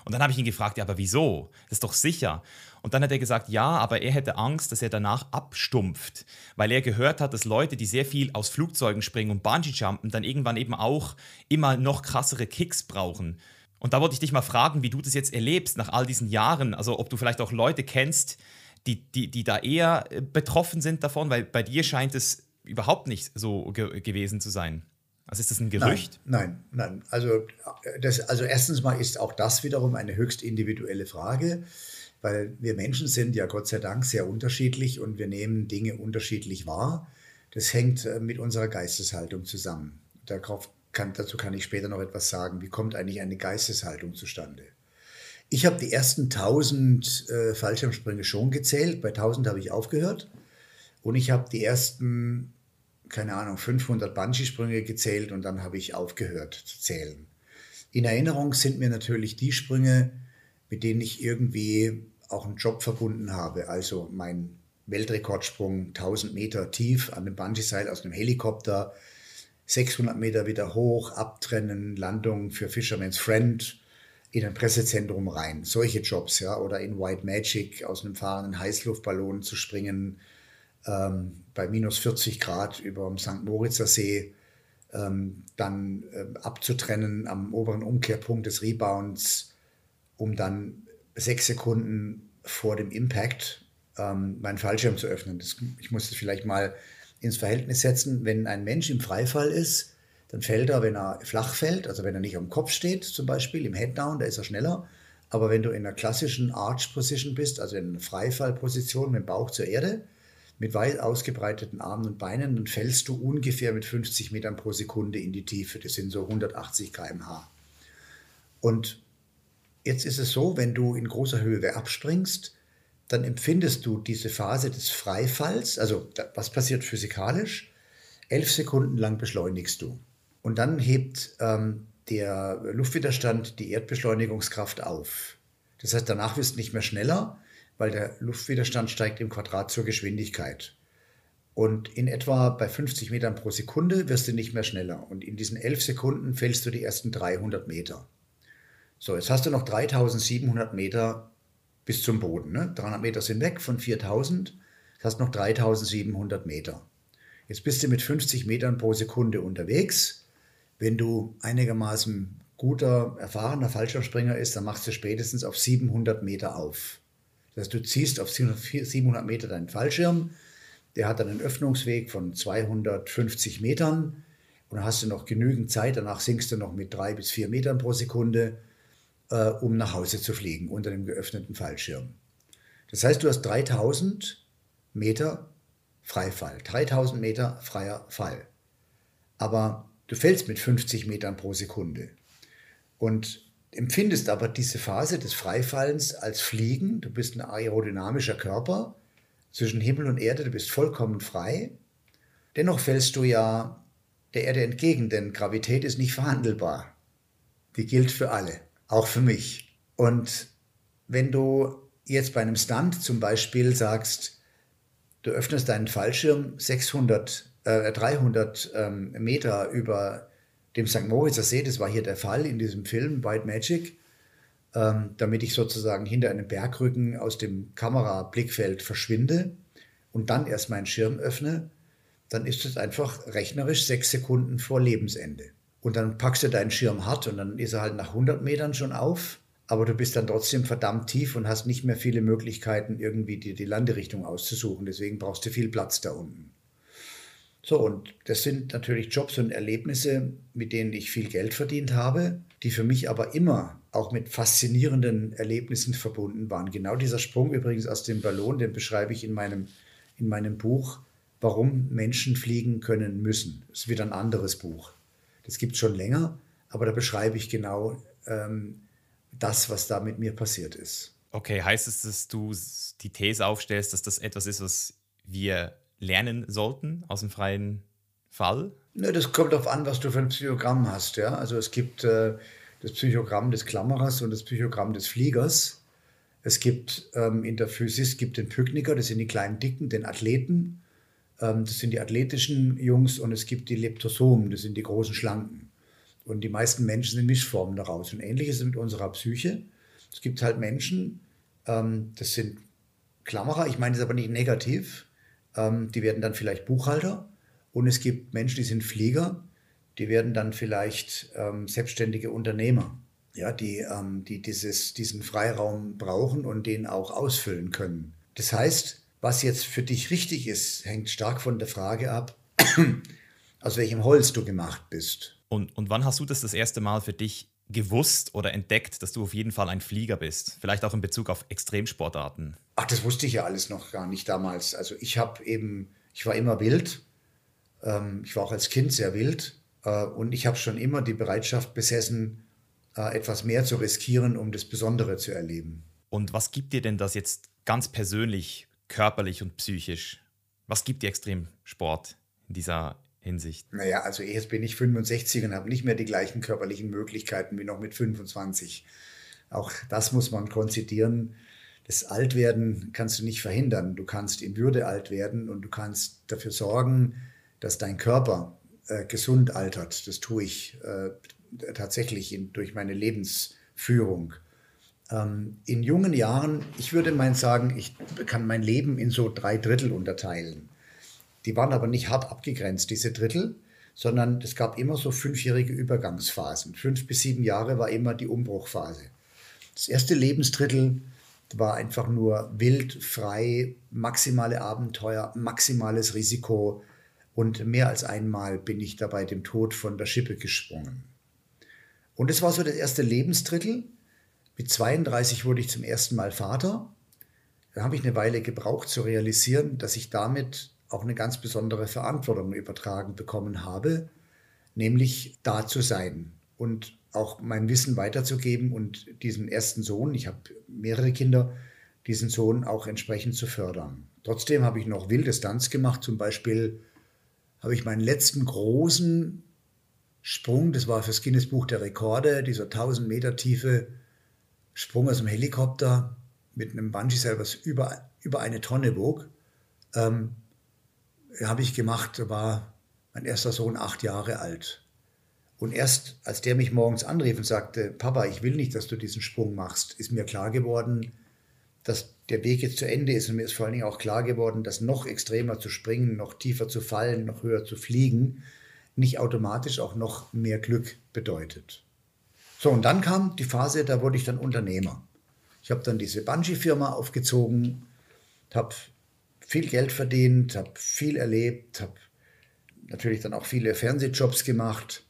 Und dann habe ich ihn gefragt, ja, aber wieso? Das ist doch sicher. Und dann hat er gesagt, ja, aber er hätte Angst, dass er danach abstumpft, weil er gehört hat, dass Leute, die sehr viel aus Flugzeugen springen und Bungee-Jumpen, dann irgendwann eben auch immer noch krassere Kicks brauchen. Und da wollte ich dich mal fragen, wie du das jetzt erlebst nach all diesen Jahren. Also ob du vielleicht auch Leute kennst, die, die, die da eher äh, betroffen sind davon, weil bei dir scheint es überhaupt nicht so ge gewesen zu sein. Also ist das ein Gerücht? Nein, nein, nein. Also, das, also erstens mal ist auch das wiederum eine höchst individuelle Frage weil wir Menschen sind ja Gott sei Dank sehr unterschiedlich und wir nehmen Dinge unterschiedlich wahr. Das hängt äh, mit unserer Geisteshaltung zusammen. Darauf kann, dazu kann ich später noch etwas sagen. Wie kommt eigentlich eine Geisteshaltung zustande? Ich habe die ersten 1000 äh, Fallschirmsprünge schon gezählt. Bei 1000 habe ich aufgehört. Und ich habe die ersten, keine Ahnung, 500 Bungee-Sprünge gezählt und dann habe ich aufgehört zu zählen. In Erinnerung sind mir natürlich die Sprünge, mit denen ich irgendwie auch einen Job verbunden habe. Also mein Weltrekordsprung 1000 Meter tief an dem Bungee-Seil aus einem Helikopter, 600 Meter wieder hoch, abtrennen, Landung für Fisherman's Friend in ein Pressezentrum rein. Solche Jobs, ja. Oder in White Magic aus einem fahrenden Heißluftballon zu springen, ähm, bei minus 40 Grad über dem St. Moritzer See, ähm, dann äh, abzutrennen am oberen Umkehrpunkt des Rebounds, um dann sechs Sekunden vor dem Impact ähm, meinen Fallschirm zu öffnen. Das, ich muss das vielleicht mal ins Verhältnis setzen. Wenn ein Mensch im Freifall ist, dann fällt er, wenn er flach fällt, also wenn er nicht am Kopf steht, zum Beispiel im Headdown, da ist er schneller. Aber wenn du in einer klassischen Arch Position bist, also in einer Freifallposition mit dem Bauch zur Erde, mit weit ausgebreiteten Armen und Beinen, dann fällst du ungefähr mit 50 Metern pro Sekunde in die Tiefe. Das sind so 180 km/h. Und Jetzt ist es so, wenn du in großer Höhe abspringst, dann empfindest du diese Phase des Freifalls, also was passiert physikalisch? Elf Sekunden lang beschleunigst du. Und dann hebt ähm, der Luftwiderstand die Erdbeschleunigungskraft auf. Das heißt, danach wirst du nicht mehr schneller, weil der Luftwiderstand steigt im Quadrat zur Geschwindigkeit. Und in etwa bei 50 Metern pro Sekunde wirst du nicht mehr schneller. Und in diesen elf Sekunden fällst du die ersten 300 Meter. So, jetzt hast du noch 3700 Meter bis zum Boden. Ne? 300 Meter sind weg von 4000. Das hast noch 3700 Meter. Jetzt bist du mit 50 Metern pro Sekunde unterwegs. Wenn du einigermaßen guter, erfahrener Fallschirmspringer ist, dann machst du spätestens auf 700 Meter auf. Das heißt, du ziehst auf 700 Meter deinen Fallschirm. Der hat dann einen Öffnungsweg von 250 Metern. Und dann hast du noch genügend Zeit. Danach sinkst du noch mit drei bis vier Metern pro Sekunde äh, um nach Hause zu fliegen unter dem geöffneten Fallschirm. Das heißt, du hast 3000 Meter Freifall, 3000 Meter freier Fall. Aber du fällst mit 50 Metern pro Sekunde und empfindest aber diese Phase des Freifallens als Fliegen. Du bist ein aerodynamischer Körper zwischen Himmel und Erde, du bist vollkommen frei. Dennoch fällst du ja der Erde entgegen, denn Gravität ist nicht verhandelbar. Die gilt für alle auch für mich. Und wenn du jetzt bei einem Stunt zum Beispiel sagst, du öffnest deinen Fallschirm 600, äh, 300 ähm, Meter über dem St. Moritzer See, das war hier der Fall in diesem Film White Magic, ähm, damit ich sozusagen hinter einem Bergrücken aus dem Kamerablickfeld verschwinde und dann erst meinen Schirm öffne, dann ist es einfach rechnerisch sechs Sekunden vor Lebensende. Und dann packst du deinen Schirm hart und dann ist er halt nach 100 Metern schon auf. Aber du bist dann trotzdem verdammt tief und hast nicht mehr viele Möglichkeiten, irgendwie die, die Landerichtung auszusuchen. Deswegen brauchst du viel Platz da unten. So, und das sind natürlich Jobs und Erlebnisse, mit denen ich viel Geld verdient habe, die für mich aber immer auch mit faszinierenden Erlebnissen verbunden waren. Genau dieser Sprung übrigens aus dem Ballon, den beschreibe ich in meinem, in meinem Buch, warum Menschen fliegen können müssen. Das ist wieder ein anderes Buch. Das gibt es schon länger, aber da beschreibe ich genau ähm, das, was da mit mir passiert ist. Okay, heißt es, dass du die These aufstellst, dass das etwas ist, was wir lernen sollten aus dem freien Fall? Ne, das kommt darauf an, was du für ein Psychogramm hast. Ja? Also es gibt äh, das Psychogramm des Klammerers und das Psychogramm des Fliegers. Es gibt ähm, in der Physis gibt den Pykniker, das sind die kleinen Dicken, den Athleten. Ähm, das sind die athletischen Jungs und es gibt die Leptosomen, das sind die großen Schlanken. Und die meisten Menschen sind Mischformen daraus. Und ähnlich ist es mit unserer Psyche. Es gibt halt Menschen, ähm, das sind Klammerer, ich meine das aber nicht negativ, ähm, die werden dann vielleicht Buchhalter. Und es gibt Menschen, die sind Flieger, die werden dann vielleicht selbstständige Unternehmer, ja, die, die dieses, diesen Freiraum brauchen und den auch ausfüllen können. Das heißt, was jetzt für dich richtig ist, hängt stark von der Frage ab, *clears throat* aus welchem Holz du gemacht bist. Und, und wann hast du das das erste Mal für dich gewusst oder entdeckt, dass du auf jeden Fall ein Flieger bist? Vielleicht auch in Bezug auf Extremsportarten. Ach, das wusste ich ja alles noch gar nicht damals. Also ich habe eben, ich war immer wild. Ähm, ich war auch als Kind sehr wild. Äh, und ich habe schon immer die Bereitschaft besessen, äh, etwas mehr zu riskieren, um das Besondere zu erleben. Und was gibt dir denn das jetzt ganz persönlich, körperlich und psychisch? Was gibt dir Extremsport in dieser Hinsicht? Naja, also jetzt bin ich 65 und habe nicht mehr die gleichen körperlichen Möglichkeiten wie noch mit 25. Auch das muss man konzidieren. Das Altwerden kannst du nicht verhindern. Du kannst in Würde alt werden und du kannst dafür sorgen, dass dein Körper äh, gesund altert. Das tue ich äh, tatsächlich in, durch meine Lebensführung. Ähm, in jungen Jahren, ich würde mal sagen, ich kann mein Leben in so drei Drittel unterteilen. Die waren aber nicht hart abgegrenzt, diese Drittel, sondern es gab immer so fünfjährige Übergangsphasen. Fünf bis sieben Jahre war immer die Umbruchphase. Das erste Lebensdrittel war einfach nur wild, frei, maximale Abenteuer, maximales Risiko und mehr als einmal bin ich dabei dem Tod von der Schippe gesprungen. Und es war so das erste Lebensdrittel. Mit 32 wurde ich zum ersten Mal Vater. Da habe ich eine Weile gebraucht zu realisieren, dass ich damit auch eine ganz besondere Verantwortung übertragen bekommen habe, nämlich da zu sein und auch mein Wissen weiterzugeben und diesen ersten Sohn, ich habe mehrere Kinder, diesen Sohn auch entsprechend zu fördern. Trotzdem habe ich noch wilde Stunts gemacht, zum Beispiel habe ich meinen letzten großen Sprung, das war fürs Guinness Buch der Rekorde, dieser 1000 Meter tiefe Sprung aus dem Helikopter mit einem Bungee-Seil, was über, über eine Tonne wog. Ähm, habe ich gemacht, da war mein erster Sohn acht Jahre alt. Und erst als der mich morgens anrief und sagte, Papa, ich will nicht, dass du diesen Sprung machst, ist mir klar geworden, dass der Weg jetzt zu Ende ist. Und mir ist vor allen Dingen auch klar geworden, dass noch extremer zu springen, noch tiefer zu fallen, noch höher zu fliegen, nicht automatisch auch noch mehr Glück bedeutet. So, und dann kam die Phase, da wurde ich dann Unternehmer. Ich habe dann diese Bungee-Firma aufgezogen, habe viel Geld verdient, habe viel erlebt, habe natürlich dann auch viele Fernsehjobs gemacht.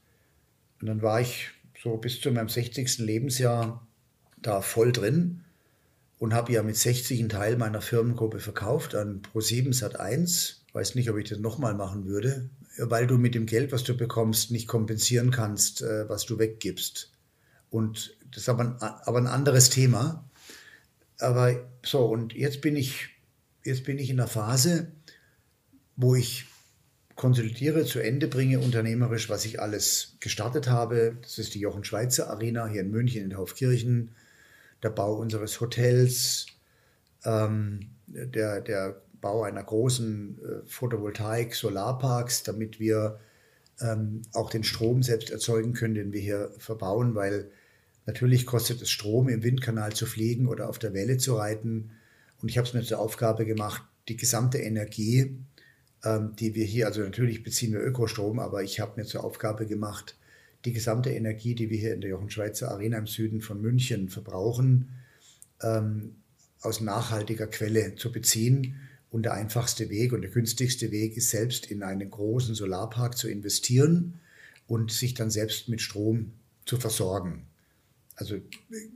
Und dann war ich so bis zu meinem 60. Lebensjahr da voll drin und habe ja mit 60 einen Teil meiner Firmengruppe verkauft an Pro7 Sat1. Weiß nicht, ob ich das nochmal machen würde, weil du mit dem Geld, was du bekommst, nicht kompensieren kannst, äh, was du weggibst. Und das ist aber ein, aber ein anderes Thema. Aber so, und jetzt bin ich jetzt bin ich in der Phase, wo ich konsolidiere, zu Ende bringe, unternehmerisch, was ich alles gestartet habe. Das ist die Jochen Schweizer Arena hier in München in Haufkirchen, der Bau unseres Hotels, ähm, der, der Bau einer großen äh, Photovoltaik-Solarparks, damit wir ähm, auch den Strom selbst erzeugen können, den wir hier verbauen, weil natürlich kostet es Strom, im Windkanal zu fliegen oder auf der Welle zu reiten. Und ich habe es mir zur Aufgabe gemacht, die gesamte Energie ähm, die wir hier, also natürlich beziehen wir Ökostrom, aber ich habe mir zur Aufgabe gemacht, die gesamte Energie, die wir hier in der Jochen Schweizer Arena im Süden von München verbrauchen, ähm, aus nachhaltiger Quelle zu beziehen. Und der einfachste Weg und der günstigste Weg ist selbst in einen großen Solarpark zu investieren und sich dann selbst mit Strom zu versorgen. Also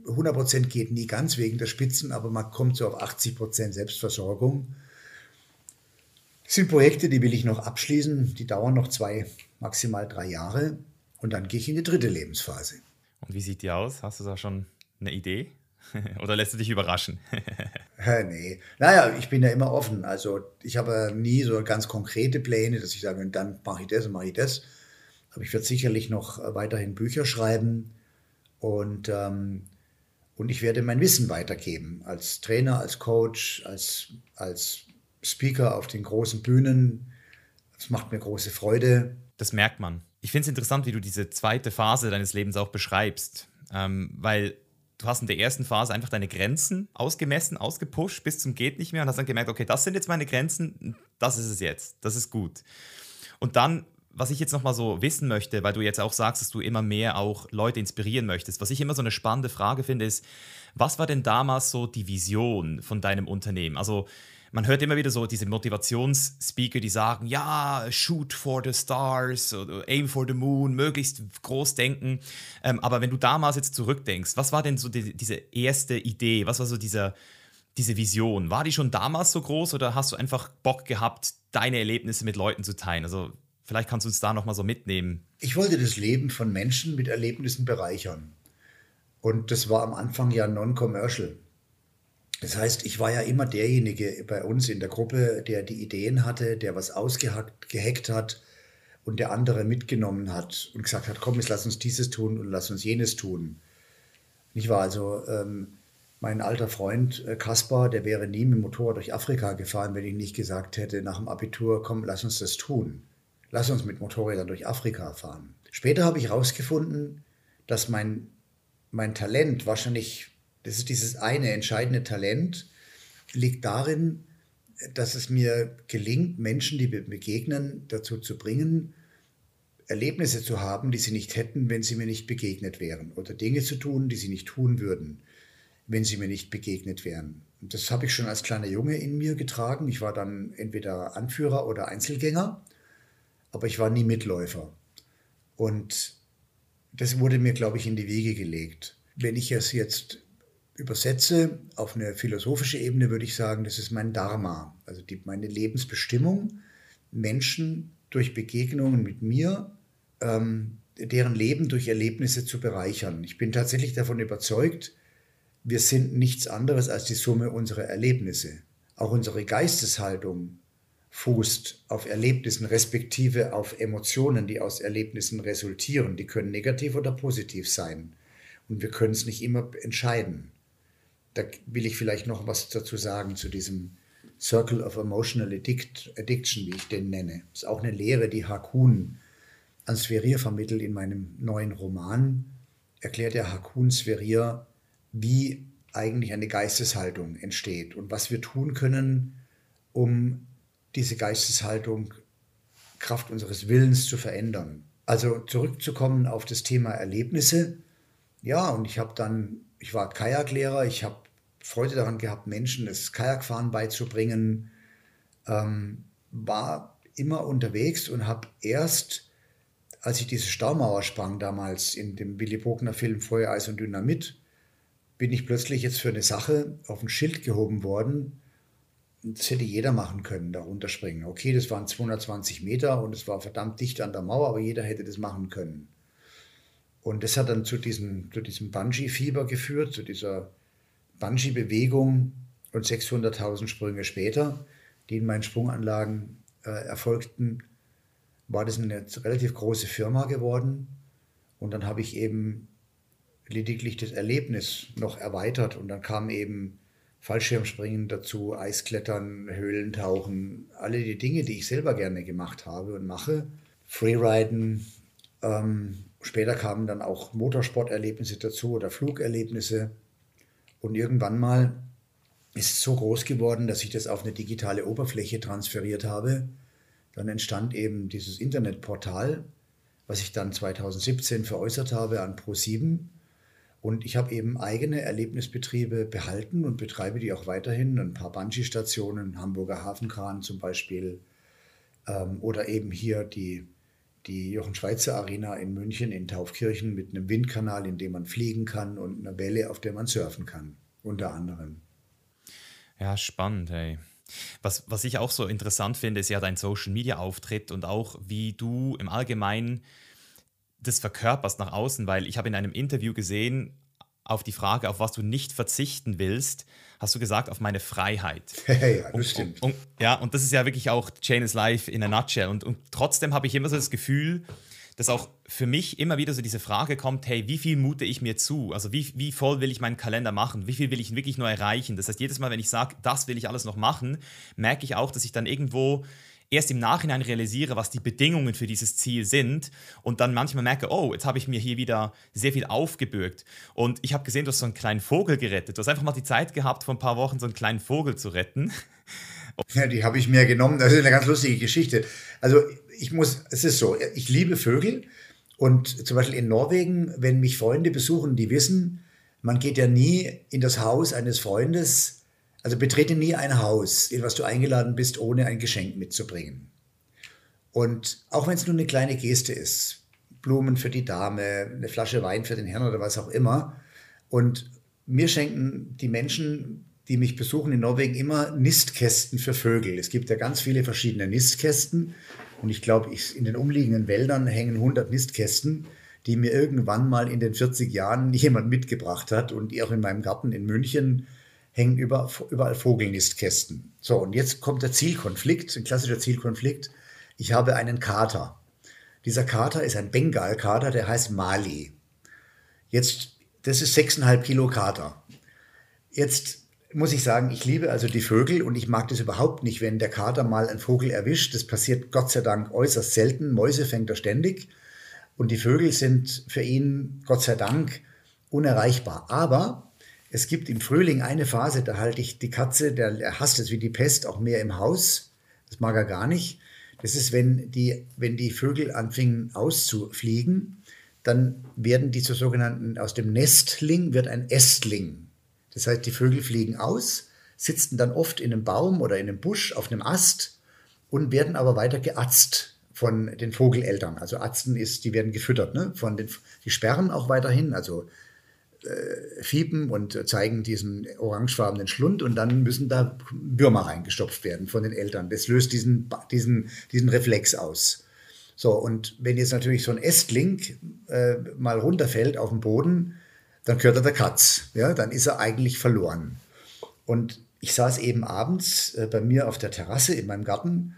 100 Prozent geht nie ganz wegen der Spitzen, aber man kommt so auf 80 Prozent Selbstversorgung. Das sind Projekte, die will ich noch abschließen. Die dauern noch zwei, maximal drei Jahre. Und dann gehe ich in die dritte Lebensphase. Und wie sieht die aus? Hast du da schon eine Idee? *laughs* Oder lässt du dich überraschen? *laughs* nee. Naja, ich bin ja immer offen. Also ich habe nie so ganz konkrete Pläne, dass ich sage, dann mache ich das und mache ich das. Aber ich werde sicherlich noch weiterhin Bücher schreiben und, ähm, und ich werde mein Wissen weitergeben. Als Trainer, als Coach, als, als Speaker auf den großen Bühnen. Das macht mir große Freude. Das merkt man. Ich finde es interessant, wie du diese zweite Phase deines Lebens auch beschreibst. Ähm, weil du hast in der ersten Phase einfach deine Grenzen ausgemessen, ausgepusht bis zum geht nicht mehr und hast dann gemerkt, okay, das sind jetzt meine Grenzen, das ist es jetzt, das ist gut. Und dann, was ich jetzt noch mal so wissen möchte, weil du jetzt auch sagst, dass du immer mehr auch Leute inspirieren möchtest, was ich immer so eine spannende Frage finde, ist, was war denn damals so die Vision von deinem Unternehmen? Also man hört immer wieder so diese Motivationsspeaker, die sagen, ja, shoot for the stars, aim for the moon, möglichst groß denken. Ähm, aber wenn du damals jetzt zurückdenkst, was war denn so die, diese erste Idee? Was war so dieser, diese Vision? War die schon damals so groß oder hast du einfach Bock gehabt, deine Erlebnisse mit Leuten zu teilen? Also vielleicht kannst du uns da nochmal so mitnehmen. Ich wollte das Leben von Menschen mit Erlebnissen bereichern. Und das war am Anfang ja non-commercial. Das heißt, ich war ja immer derjenige bei uns in der Gruppe, der die Ideen hatte, der was ausgehackt, gehackt hat und der andere mitgenommen hat und gesagt hat, komm, jetzt lass uns dieses tun und lass uns jenes tun. Nicht wahr? Also ähm, mein alter Freund äh, Kaspar, der wäre nie mit dem Motorrad durch Afrika gefahren, wenn ich nicht gesagt hätte nach dem Abitur, komm, lass uns das tun. Lass uns mit Motorrädern durch Afrika fahren. Später habe ich herausgefunden, dass mein, mein Talent wahrscheinlich das ist dieses eine entscheidende Talent, liegt darin, dass es mir gelingt, Menschen, die mir begegnen, dazu zu bringen, Erlebnisse zu haben, die sie nicht hätten, wenn sie mir nicht begegnet wären. Oder Dinge zu tun, die sie nicht tun würden, wenn sie mir nicht begegnet wären. Und das habe ich schon als kleiner Junge in mir getragen. Ich war dann entweder Anführer oder Einzelgänger, aber ich war nie Mitläufer. Und das wurde mir, glaube ich, in die Wiege gelegt. Wenn ich es jetzt übersetze auf eine philosophische Ebene, würde ich sagen, das ist mein Dharma, also die, meine Lebensbestimmung, Menschen durch Begegnungen mit mir, ähm, deren Leben durch Erlebnisse zu bereichern. Ich bin tatsächlich davon überzeugt, wir sind nichts anderes als die Summe unserer Erlebnisse. Auch unsere Geisteshaltung fußt auf Erlebnissen, respektive auf Emotionen, die aus Erlebnissen resultieren. Die können negativ oder positiv sein. Und wir können es nicht immer entscheiden da will ich vielleicht noch was dazu sagen zu diesem Circle of Emotional Addiction, wie ich den nenne. Das ist auch eine Lehre, die Hakun an Sverier vermittelt in meinem neuen Roman. Erklärt der Hakun Sverier, wie eigentlich eine Geisteshaltung entsteht und was wir tun können, um diese Geisteshaltung Kraft unseres Willens zu verändern. Also zurückzukommen auf das Thema Erlebnisse. Ja, und ich habe dann, ich war Kajaklehrer, ich habe Freude daran gehabt, Menschen das Kajakfahren beizubringen, ähm, war immer unterwegs und habe erst, als ich diese Staumauer sprang, damals in dem Willy Bogner Film Feuer, Eis und Dynamit, bin ich plötzlich jetzt für eine Sache auf ein Schild gehoben worden. Das hätte jeder machen können, da runterspringen. Okay, das waren 220 Meter und es war verdammt dicht an der Mauer, aber jeder hätte das machen können. Und das hat dann zu diesem, zu diesem Bungee-Fieber geführt, zu dieser Bungee-Bewegung und 600.000 Sprünge später, die in meinen Sprunganlagen äh, erfolgten, war das eine relativ große Firma geworden. Und dann habe ich eben lediglich das Erlebnis noch erweitert und dann kam eben Fallschirmspringen dazu, Eisklettern, Höhlentauchen, alle die Dinge, die ich selber gerne gemacht habe und mache. Freeriden. Ähm, später kamen dann auch Motorsporterlebnisse dazu oder Flugerlebnisse. Und irgendwann mal ist es so groß geworden, dass ich das auf eine digitale Oberfläche transferiert habe, dann entstand eben dieses Internetportal, was ich dann 2017 veräußert habe an Pro7. Und ich habe eben eigene Erlebnisbetriebe behalten und betreibe die auch weiterhin. Ein paar Bungee-Stationen, Hamburger Hafenkran zum Beispiel. Ähm, oder eben hier die, die Jochen Schweizer Arena in München in Taufkirchen mit einem Windkanal, in dem man fliegen kann und einer Welle, auf der man surfen kann, unter anderem. Ja, spannend, hey. Was, was ich auch so interessant finde, ist ja dein Social Media Auftritt und auch wie du im Allgemeinen das verkörperst nach außen, weil ich habe in einem Interview gesehen, auf die Frage, auf was du nicht verzichten willst, hast du gesagt, auf meine Freiheit. *laughs* ja, das und, stimmt. Und, ja, und das ist ja wirklich auch Chain is Life in a nutshell. Und, und trotzdem habe ich immer so das Gefühl, dass auch für mich immer wieder so diese Frage kommt, hey, wie viel mute ich mir zu? Also wie, wie voll will ich meinen Kalender machen? Wie viel will ich wirklich nur erreichen? Das heißt, jedes Mal, wenn ich sage, das will ich alles noch machen, merke ich auch, dass ich dann irgendwo erst im Nachhinein realisiere, was die Bedingungen für dieses Ziel sind und dann manchmal merke, oh, jetzt habe ich mir hier wieder sehr viel aufgebürgt. Und ich habe gesehen, du hast so einen kleinen Vogel gerettet. Du hast einfach mal die Zeit gehabt, vor ein paar Wochen so einen kleinen Vogel zu retten. Ja, die habe ich mir genommen. Das ist eine ganz lustige Geschichte. Also ich muss, es ist so, ich liebe Vögel und zum Beispiel in Norwegen, wenn mich Freunde besuchen, die wissen, man geht ja nie in das Haus eines Freundes, also betrete nie ein Haus, in was du eingeladen bist, ohne ein Geschenk mitzubringen. Und auch wenn es nur eine kleine Geste ist, Blumen für die Dame, eine Flasche Wein für den Herrn oder was auch immer. Und mir schenken die Menschen, die mich besuchen in Norwegen, immer Nistkästen für Vögel. Es gibt ja ganz viele verschiedene Nistkästen. Und ich glaube, in den umliegenden Wäldern hängen 100 Nistkästen, die mir irgendwann mal in den 40 Jahren *laughs* jemand mitgebracht hat. Und auch in meinem Garten in München hängen über, überall Vogelnistkästen. So, und jetzt kommt der Zielkonflikt, ein klassischer Zielkonflikt. Ich habe einen Kater. Dieser Kater ist ein Bengalkater, der heißt Mali. Jetzt, das ist 6,5 Kilo Kater. Jetzt muss ich sagen, ich liebe also die Vögel und ich mag das überhaupt nicht, wenn der Kater mal einen Vogel erwischt. Das passiert Gott sei Dank äußerst selten. Mäuse fängt er ständig. Und die Vögel sind für ihn Gott sei Dank unerreichbar. Aber es gibt im Frühling eine Phase, da halte ich die Katze, der, er hasst es wie die Pest, auch mehr im Haus. Das mag er gar nicht. Das ist, wenn die, wenn die Vögel anfingen auszufliegen, dann werden die zu sogenannten, aus dem Nestling wird ein Ästling. Das heißt, die Vögel fliegen aus, sitzen dann oft in einem Baum oder in einem Busch auf einem Ast und werden aber weiter geatzt von den Vogeleltern. Also Atzen ist, die werden gefüttert, ne? von den, die sperren auch weiterhin, also äh, fiepen und zeigen diesen orangefarbenen Schlund und dann müssen da Würmer reingestopft werden von den Eltern. Das löst diesen, diesen, diesen Reflex aus. So, und wenn jetzt natürlich so ein Ästling äh, mal runterfällt auf den Boden, dann gehört er der Katz. Ja, dann ist er eigentlich verloren. Und ich saß eben abends äh, bei mir auf der Terrasse in meinem Garten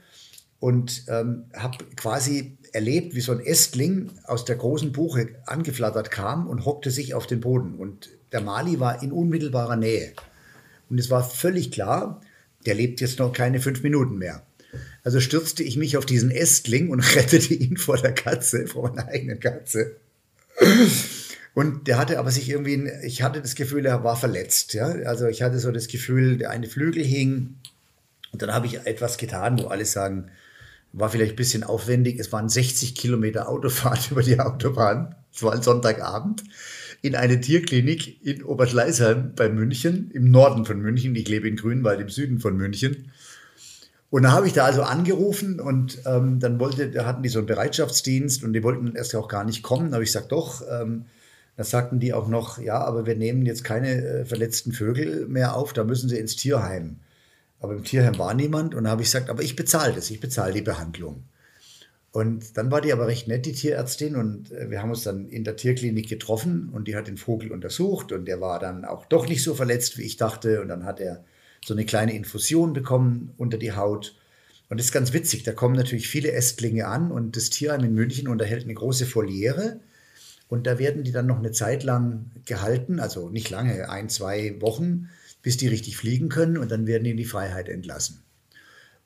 und ähm, habe quasi erlebt, wie so ein Ästling aus der großen Buche angeflattert kam und hockte sich auf den Boden. Und der Mali war in unmittelbarer Nähe. Und es war völlig klar, der lebt jetzt noch keine fünf Minuten mehr. Also stürzte ich mich auf diesen Ästling und *laughs* rettete ihn vor der Katze, vor meiner eigenen Katze. Und der hatte aber sich irgendwie, ich hatte das Gefühl, er war verletzt. Ja? Also ich hatte so das Gefühl, der eine Flügel hing. Und dann habe ich etwas getan, wo alle sagen, war vielleicht ein bisschen aufwendig. Es waren 60 Kilometer Autofahrt *laughs* über die Autobahn. Es war ein Sonntagabend in eine Tierklinik in Oberschleißheim bei München, im Norden von München. Ich lebe in Grünwald im Süden von München. Und da habe ich da also angerufen und ähm, dann wollte, da hatten die so einen Bereitschaftsdienst und die wollten erst auch gar nicht kommen. Aber ich sag doch, ähm, da sagten die auch noch, ja, aber wir nehmen jetzt keine äh, verletzten Vögel mehr auf, da müssen sie ins Tierheim. Aber im Tierheim war niemand und da habe ich gesagt, aber ich bezahle das, ich bezahle die Behandlung. Und dann war die aber recht nett, die Tierärztin, und äh, wir haben uns dann in der Tierklinik getroffen und die hat den Vogel untersucht und der war dann auch doch nicht so verletzt, wie ich dachte. Und dann hat er so eine kleine Infusion bekommen unter die Haut. Und das ist ganz witzig, da kommen natürlich viele Ästlinge an und das Tierheim in München unterhält eine große Foliere. Und da werden die dann noch eine Zeit lang gehalten, also nicht lange, ein, zwei Wochen bis die richtig fliegen können und dann werden die in die Freiheit entlassen.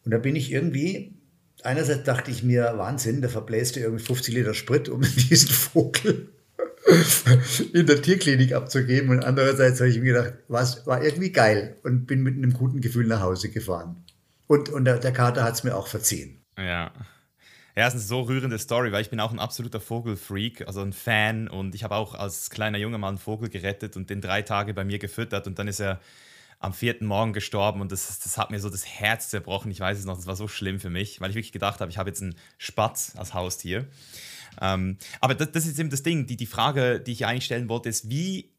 Und da bin ich irgendwie, einerseits dachte ich mir, Wahnsinn, da verbläst du irgendwie 50 Liter Sprit, um *laughs* diesen Vogel *laughs* in der Tierklinik abzugeben. Und andererseits habe ich mir gedacht, was war irgendwie geil und bin mit einem guten Gefühl nach Hause gefahren. Und, und der, der Kater hat es mir auch verziehen. Ja. Ja, es ist eine so rührende Story, weil ich bin auch ein absoluter Vogelfreak, also ein Fan und ich habe auch als kleiner Junge mal einen Vogel gerettet und den drei Tage bei mir gefüttert und dann ist er am vierten Morgen gestorben und das, das hat mir so das Herz zerbrochen. Ich weiß es noch, das war so schlimm für mich, weil ich wirklich gedacht habe, ich habe jetzt einen Spatz als Haustier. Ähm, aber das, das, ist eben das Ding, die, die Frage, die ich eigentlich stellen wollte, ist, wie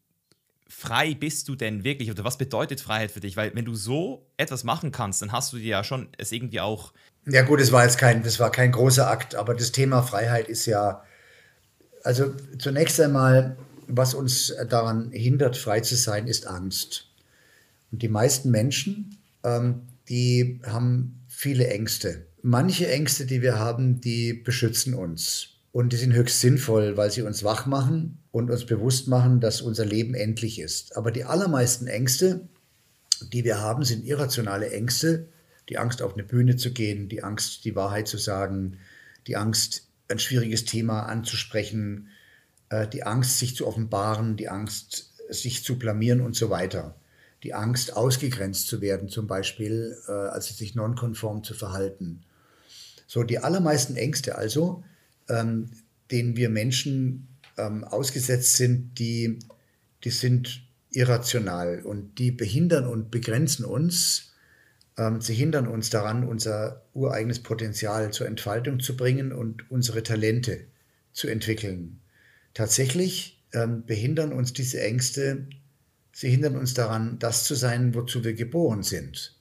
frei bist du denn wirklich oder was bedeutet Freiheit für dich? Weil wenn du so etwas machen kannst, dann hast du dir ja schon es irgendwie auch. Ja gut, es war jetzt kein, das war kein großer Akt, aber das Thema Freiheit ist ja, also zunächst einmal, was uns daran hindert, frei zu sein, ist Angst. Und die meisten Menschen, ähm, die haben viele Ängste. Manche Ängste, die wir haben, die beschützen uns. Und die sind höchst sinnvoll, weil sie uns wach machen und uns bewusst machen, dass unser Leben endlich ist. Aber die allermeisten Ängste, die wir haben, sind irrationale Ängste. Die Angst, auf eine Bühne zu gehen, die Angst, die Wahrheit zu sagen, die Angst, ein schwieriges Thema anzusprechen, äh, die Angst, sich zu offenbaren, die Angst, sich zu blamieren und so weiter. Die Angst, ausgegrenzt zu werden, zum Beispiel, äh, also sich nonkonform zu verhalten. So, die allermeisten Ängste also ähm, denen wir Menschen ähm, ausgesetzt sind, die, die sind irrational und die behindern und begrenzen uns. Ähm, sie hindern uns daran, unser ureigenes Potenzial zur Entfaltung zu bringen und unsere Talente zu entwickeln. Tatsächlich ähm, behindern uns diese Ängste, sie hindern uns daran, das zu sein, wozu wir geboren sind,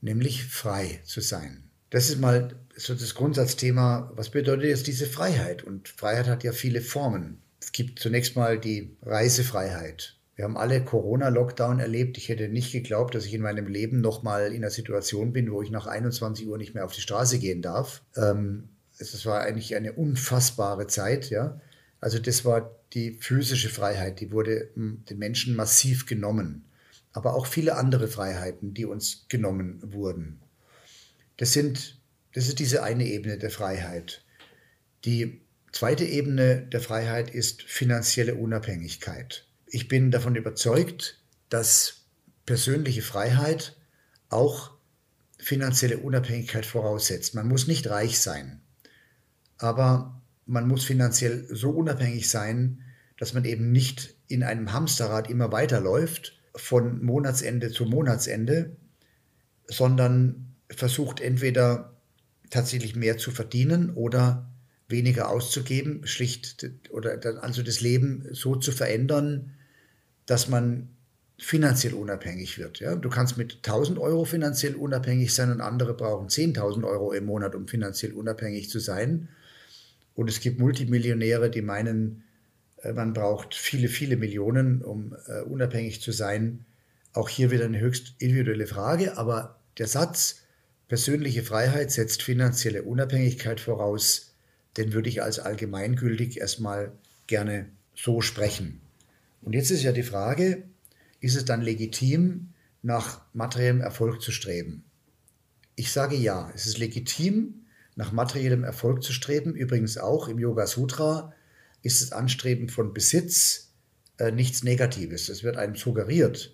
nämlich frei zu sein. Das ist mal so das Grundsatzthema, was bedeutet jetzt diese Freiheit? Und Freiheit hat ja viele Formen. Es gibt zunächst mal die Reisefreiheit. Wir haben alle Corona-Lockdown erlebt. Ich hätte nicht geglaubt, dass ich in meinem Leben nochmal in einer Situation bin, wo ich nach 21 Uhr nicht mehr auf die Straße gehen darf. Ähm, es war eigentlich eine unfassbare Zeit, ja. Also das war die physische Freiheit, die wurde hm, den Menschen massiv genommen. Aber auch viele andere Freiheiten, die uns genommen wurden. Das sind das ist diese eine Ebene der Freiheit. Die zweite Ebene der Freiheit ist finanzielle Unabhängigkeit. Ich bin davon überzeugt, dass persönliche Freiheit auch finanzielle Unabhängigkeit voraussetzt. Man muss nicht reich sein, aber man muss finanziell so unabhängig sein, dass man eben nicht in einem Hamsterrad immer weiterläuft, von Monatsende zu Monatsende, sondern versucht entweder tatsächlich mehr zu verdienen oder weniger auszugeben, schlicht oder also das Leben so zu verändern, dass man finanziell unabhängig wird. Ja? Du kannst mit 1000 Euro finanziell unabhängig sein und andere brauchen 10.000 Euro im Monat, um finanziell unabhängig zu sein. Und es gibt Multimillionäre, die meinen, äh, man braucht viele, viele Millionen, um uh, unabhängig zu sein. Auch hier wieder eine höchst individuelle Frage, aber der Satz, Persönliche Freiheit setzt finanzielle Unabhängigkeit voraus, den würde ich als allgemeingültig erstmal gerne so sprechen. Und jetzt ist ja die Frage, ist es dann legitim, nach materiellem Erfolg zu streben? Ich sage ja, es ist legitim, nach materiellem Erfolg zu streben. Übrigens auch im Yoga Sutra ist das Anstreben von Besitz äh, nichts Negatives. Es wird einem suggeriert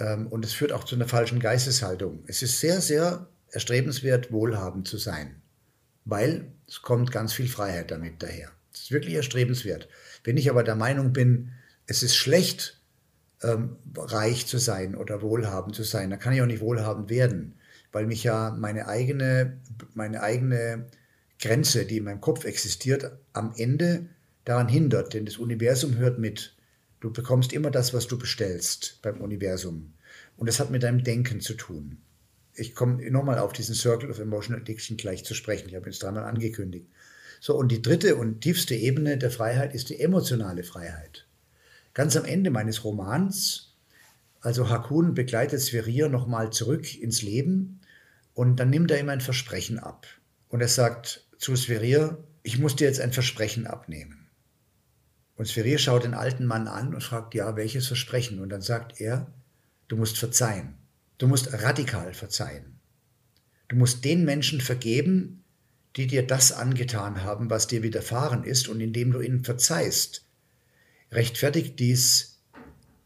ähm, und es führt auch zu einer falschen Geisteshaltung. Es ist sehr, sehr erstrebenswert, wohlhabend zu sein, weil es kommt ganz viel Freiheit damit daher. Es ist wirklich erstrebenswert. Wenn ich aber der Meinung bin, es ist schlecht, ähm, reich zu sein oder wohlhabend zu sein, dann kann ich auch nicht wohlhabend werden, weil mich ja meine eigene, meine eigene Grenze, die in meinem Kopf existiert, am Ende daran hindert. Denn das Universum hört mit. Du bekommst immer das, was du bestellst beim Universum. Und das hat mit deinem Denken zu tun ich komme nochmal auf diesen Circle of Emotional Addiction gleich zu sprechen. Ich habe es dreimal angekündigt. So, und die dritte und tiefste Ebene der Freiheit ist die emotionale Freiheit. Ganz am Ende meines Romans, also Hakun begleitet Sverir nochmal zurück ins Leben und dann nimmt er ihm ein Versprechen ab. Und er sagt zu Sverir, ich muss dir jetzt ein Versprechen abnehmen. Und Sverir schaut den alten Mann an und fragt, ja, welches Versprechen? Und dann sagt er, du musst verzeihen. Du musst radikal verzeihen. Du musst den Menschen vergeben, die dir das angetan haben, was dir widerfahren ist, und indem du ihnen verzeihst, rechtfertigt dies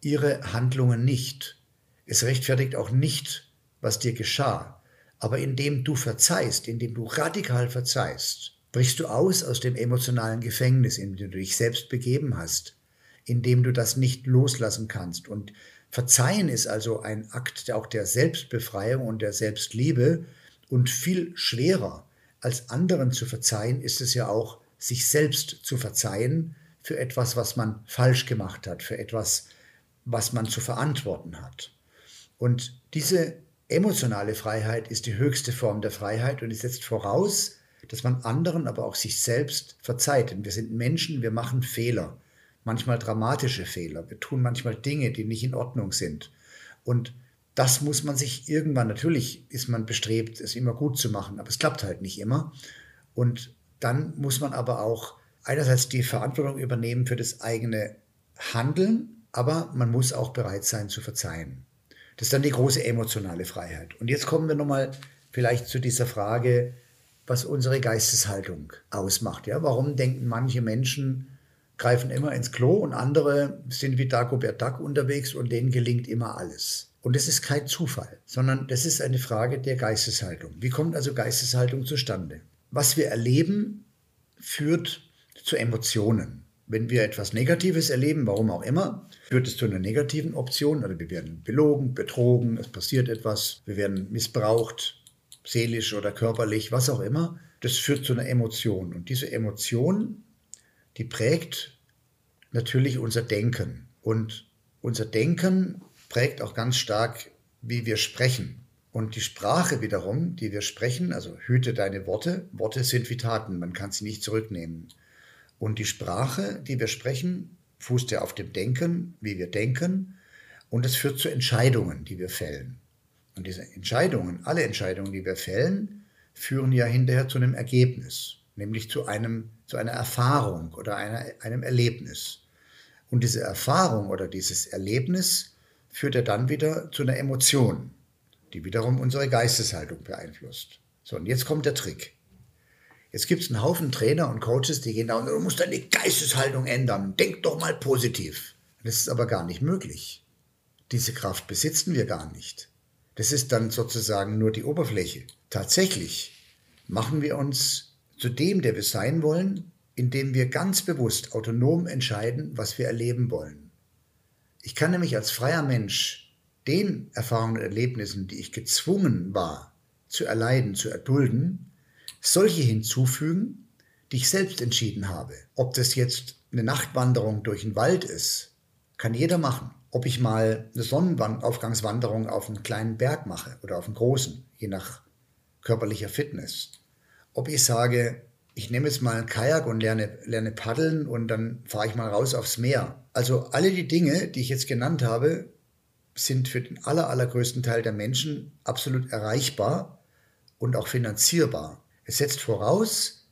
ihre Handlungen nicht. Es rechtfertigt auch nicht, was dir geschah. Aber indem du verzeihst, indem du radikal verzeihst, brichst du aus aus dem emotionalen Gefängnis, in dem du dich selbst begeben hast, indem du das nicht loslassen kannst. Und Verzeihen ist also ein Akt auch der Selbstbefreiung und der Selbstliebe und viel schwerer als anderen zu verzeihen ist es ja auch, sich selbst zu verzeihen für etwas, was man falsch gemacht hat, für etwas, was man zu verantworten hat. Und diese emotionale Freiheit ist die höchste Form der Freiheit und die setzt voraus, dass man anderen, aber auch sich selbst verzeiht. Denn wir sind Menschen, wir machen Fehler, manchmal dramatische Fehler. Wir tun manchmal Dinge, die nicht in Ordnung sind. Und das muss man sich irgendwann, natürlich ist man bestrebt, es immer gut zu machen, aber es klappt halt nicht immer. Und dann muss man aber auch einerseits die Verantwortung übernehmen für das eigene Handeln, aber man muss auch bereit sein zu verzeihen. Das ist dann die große emotionale Freiheit. Und jetzt kommen wir nochmal vielleicht zu dieser Frage, was unsere Geisteshaltung ausmacht. Ja, warum denken manche Menschen, greifen immer ins Klo und andere sind wie Dagobert Duck unterwegs und denen gelingt immer alles. Und das ist kein Zufall, sondern das ist eine Frage der Geisteshaltung. Wie kommt also Geisteshaltung zustande? Was wir erleben, führt zu Emotionen. Wenn wir etwas Negatives erleben, warum auch immer, führt es zu einer negativen Option. Also wir werden belogen, betrogen, es passiert etwas, wir werden missbraucht, seelisch oder körperlich, was auch immer. Das führt zu einer Emotion. Und diese Emotion, die prägt natürlich unser Denken. Und unser Denken prägt auch ganz stark, wie wir sprechen. Und die Sprache wiederum, die wir sprechen, also hüte deine Worte, Worte sind wie Taten, man kann sie nicht zurücknehmen. Und die Sprache, die wir sprechen, fußt ja auf dem Denken, wie wir denken, und es führt zu Entscheidungen, die wir fällen. Und diese Entscheidungen, alle Entscheidungen, die wir fällen, führen ja hinterher zu einem Ergebnis, nämlich zu, einem, zu einer Erfahrung oder einer, einem Erlebnis. Und diese Erfahrung oder dieses Erlebnis führt er dann wieder zu einer Emotion, die wiederum unsere Geisteshaltung beeinflusst. So, und jetzt kommt der Trick. Jetzt gibt es einen Haufen Trainer und Coaches, die gehen da und du musst deine Geisteshaltung ändern. Denk doch mal positiv. Das ist aber gar nicht möglich. Diese Kraft besitzen wir gar nicht. Das ist dann sozusagen nur die Oberfläche. Tatsächlich machen wir uns zu dem, der wir sein wollen, indem wir ganz bewusst autonom entscheiden, was wir erleben wollen. Ich kann nämlich als freier Mensch den Erfahrungen und Erlebnissen, die ich gezwungen war zu erleiden, zu erdulden, solche hinzufügen, die ich selbst entschieden habe. Ob das jetzt eine Nachtwanderung durch den Wald ist, kann jeder machen. Ob ich mal eine Sonnenaufgangswanderung auf einen kleinen Berg mache oder auf einen großen, je nach körperlicher Fitness. Ob ich sage, ich nehme jetzt mal einen Kajak und lerne, lerne paddeln und dann fahre ich mal raus aufs Meer. Also alle die Dinge, die ich jetzt genannt habe, sind für den aller, allergrößten Teil der Menschen absolut erreichbar und auch finanzierbar. Es setzt voraus,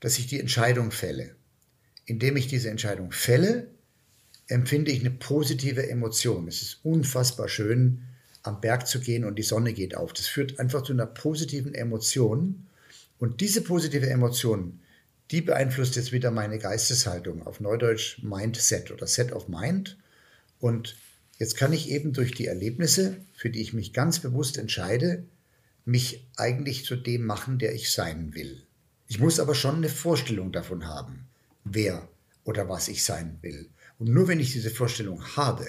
dass ich die Entscheidung fälle. Indem ich diese Entscheidung fälle, empfinde ich eine positive Emotion. Es ist unfassbar schön, am Berg zu gehen und die Sonne geht auf. Das führt einfach zu einer positiven Emotion und diese positive Emotion, die beeinflusst jetzt wieder meine Geisteshaltung, auf Neudeutsch Mindset oder Set of Mind. Und jetzt kann ich eben durch die Erlebnisse, für die ich mich ganz bewusst entscheide, mich eigentlich zu dem machen, der ich sein will. Ich muss aber schon eine Vorstellung davon haben, wer oder was ich sein will. Und nur wenn ich diese Vorstellung habe,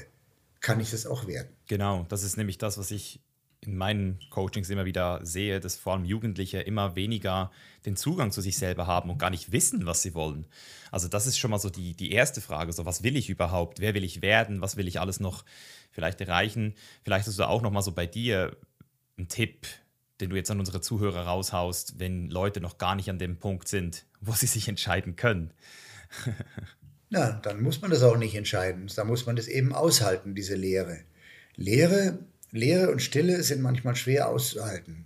kann ich das auch werden. Genau, das ist nämlich das, was ich in meinen Coachings immer wieder sehe, dass vor allem Jugendliche immer weniger den Zugang zu sich selber haben und gar nicht wissen, was sie wollen. Also das ist schon mal so die, die erste Frage, so was will ich überhaupt, wer will ich werden, was will ich alles noch vielleicht erreichen. Vielleicht hast du auch noch mal so bei dir einen Tipp, den du jetzt an unsere Zuhörer raushaust, wenn Leute noch gar nicht an dem Punkt sind, wo sie sich entscheiden können. *laughs* Na, dann muss man das auch nicht entscheiden. Da muss man das eben aushalten, diese Lehre. Lehre Leere und Stille sind manchmal schwer auszuhalten.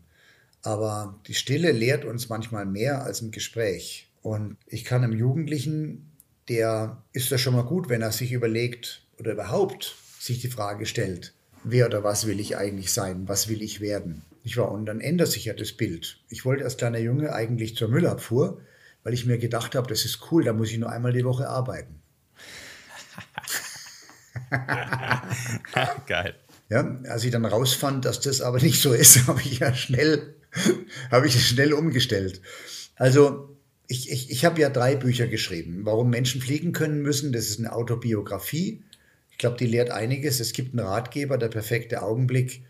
Aber die Stille lehrt uns manchmal mehr als ein Gespräch. Und ich kann einem Jugendlichen, der ist das schon mal gut, wenn er sich überlegt oder überhaupt sich die Frage stellt, wer oder was will ich eigentlich sein, was will ich werden. Ich war, und dann ändert sich ja das Bild. Ich wollte als kleiner Junge eigentlich zur Müllabfuhr, weil ich mir gedacht habe, das ist cool, da muss ich nur einmal die Woche arbeiten. *laughs* Geil. Ja, als ich dann rausfand, dass das aber nicht so ist, *laughs* habe ich ja schnell, habe ich schnell umgestellt. Also ich, ich, ich habe ja drei Bücher geschrieben. Warum Menschen fliegen können müssen, das ist eine Autobiografie. Ich glaube, die lehrt einiges. Es gibt einen Ratgeber, der perfekte Augenblick,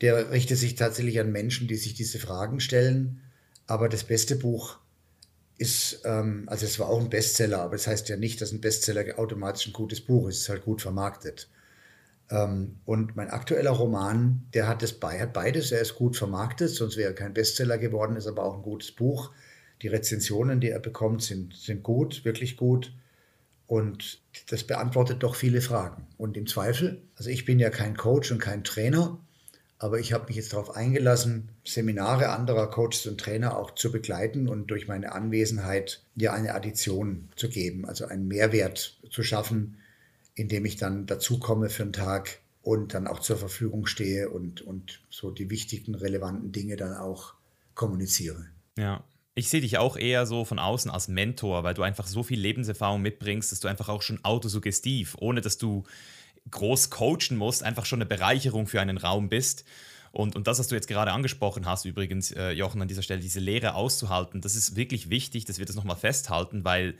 der richtet sich tatsächlich an Menschen, die sich diese Fragen stellen. Aber das beste Buch ist, ähm, also es war auch ein Bestseller, aber das heißt ja nicht, dass ein Bestseller automatisch ein gutes Buch ist. Es ist halt gut vermarktet. Ähm, und mein aktueller Roman, der hat, das hat beides. Er ist gut vermarktet, sonst wäre er kein Bestseller geworden, ist aber auch ein gutes Buch. Die Rezensionen, die er bekommt, sind, sind gut, wirklich gut. Und das beantwortet doch viele Fragen. Und im Zweifel, also ich bin ja kein Coach und kein Trainer, aber ich habe mich jetzt darauf eingelassen, Seminare anderer Coaches und Trainer auch zu begleiten und durch meine Anwesenheit ja eine Addition zu geben, also einen Mehrwert zu schaffen, indem ich dann dazukomme für einen Tag und dann auch zur Verfügung stehe und, und so die wichtigen, relevanten Dinge dann auch kommuniziere. Ja, ich sehe dich auch eher so von außen als Mentor, weil du einfach so viel Lebenserfahrung mitbringst, dass du einfach auch schon autosuggestiv, ohne dass du groß coachen musst, einfach schon eine Bereicherung für einen Raum bist. Und, und das, was du jetzt gerade angesprochen hast, übrigens, äh, Jochen, an dieser Stelle, diese Lehre auszuhalten, das ist wirklich wichtig, dass wir das nochmal festhalten, weil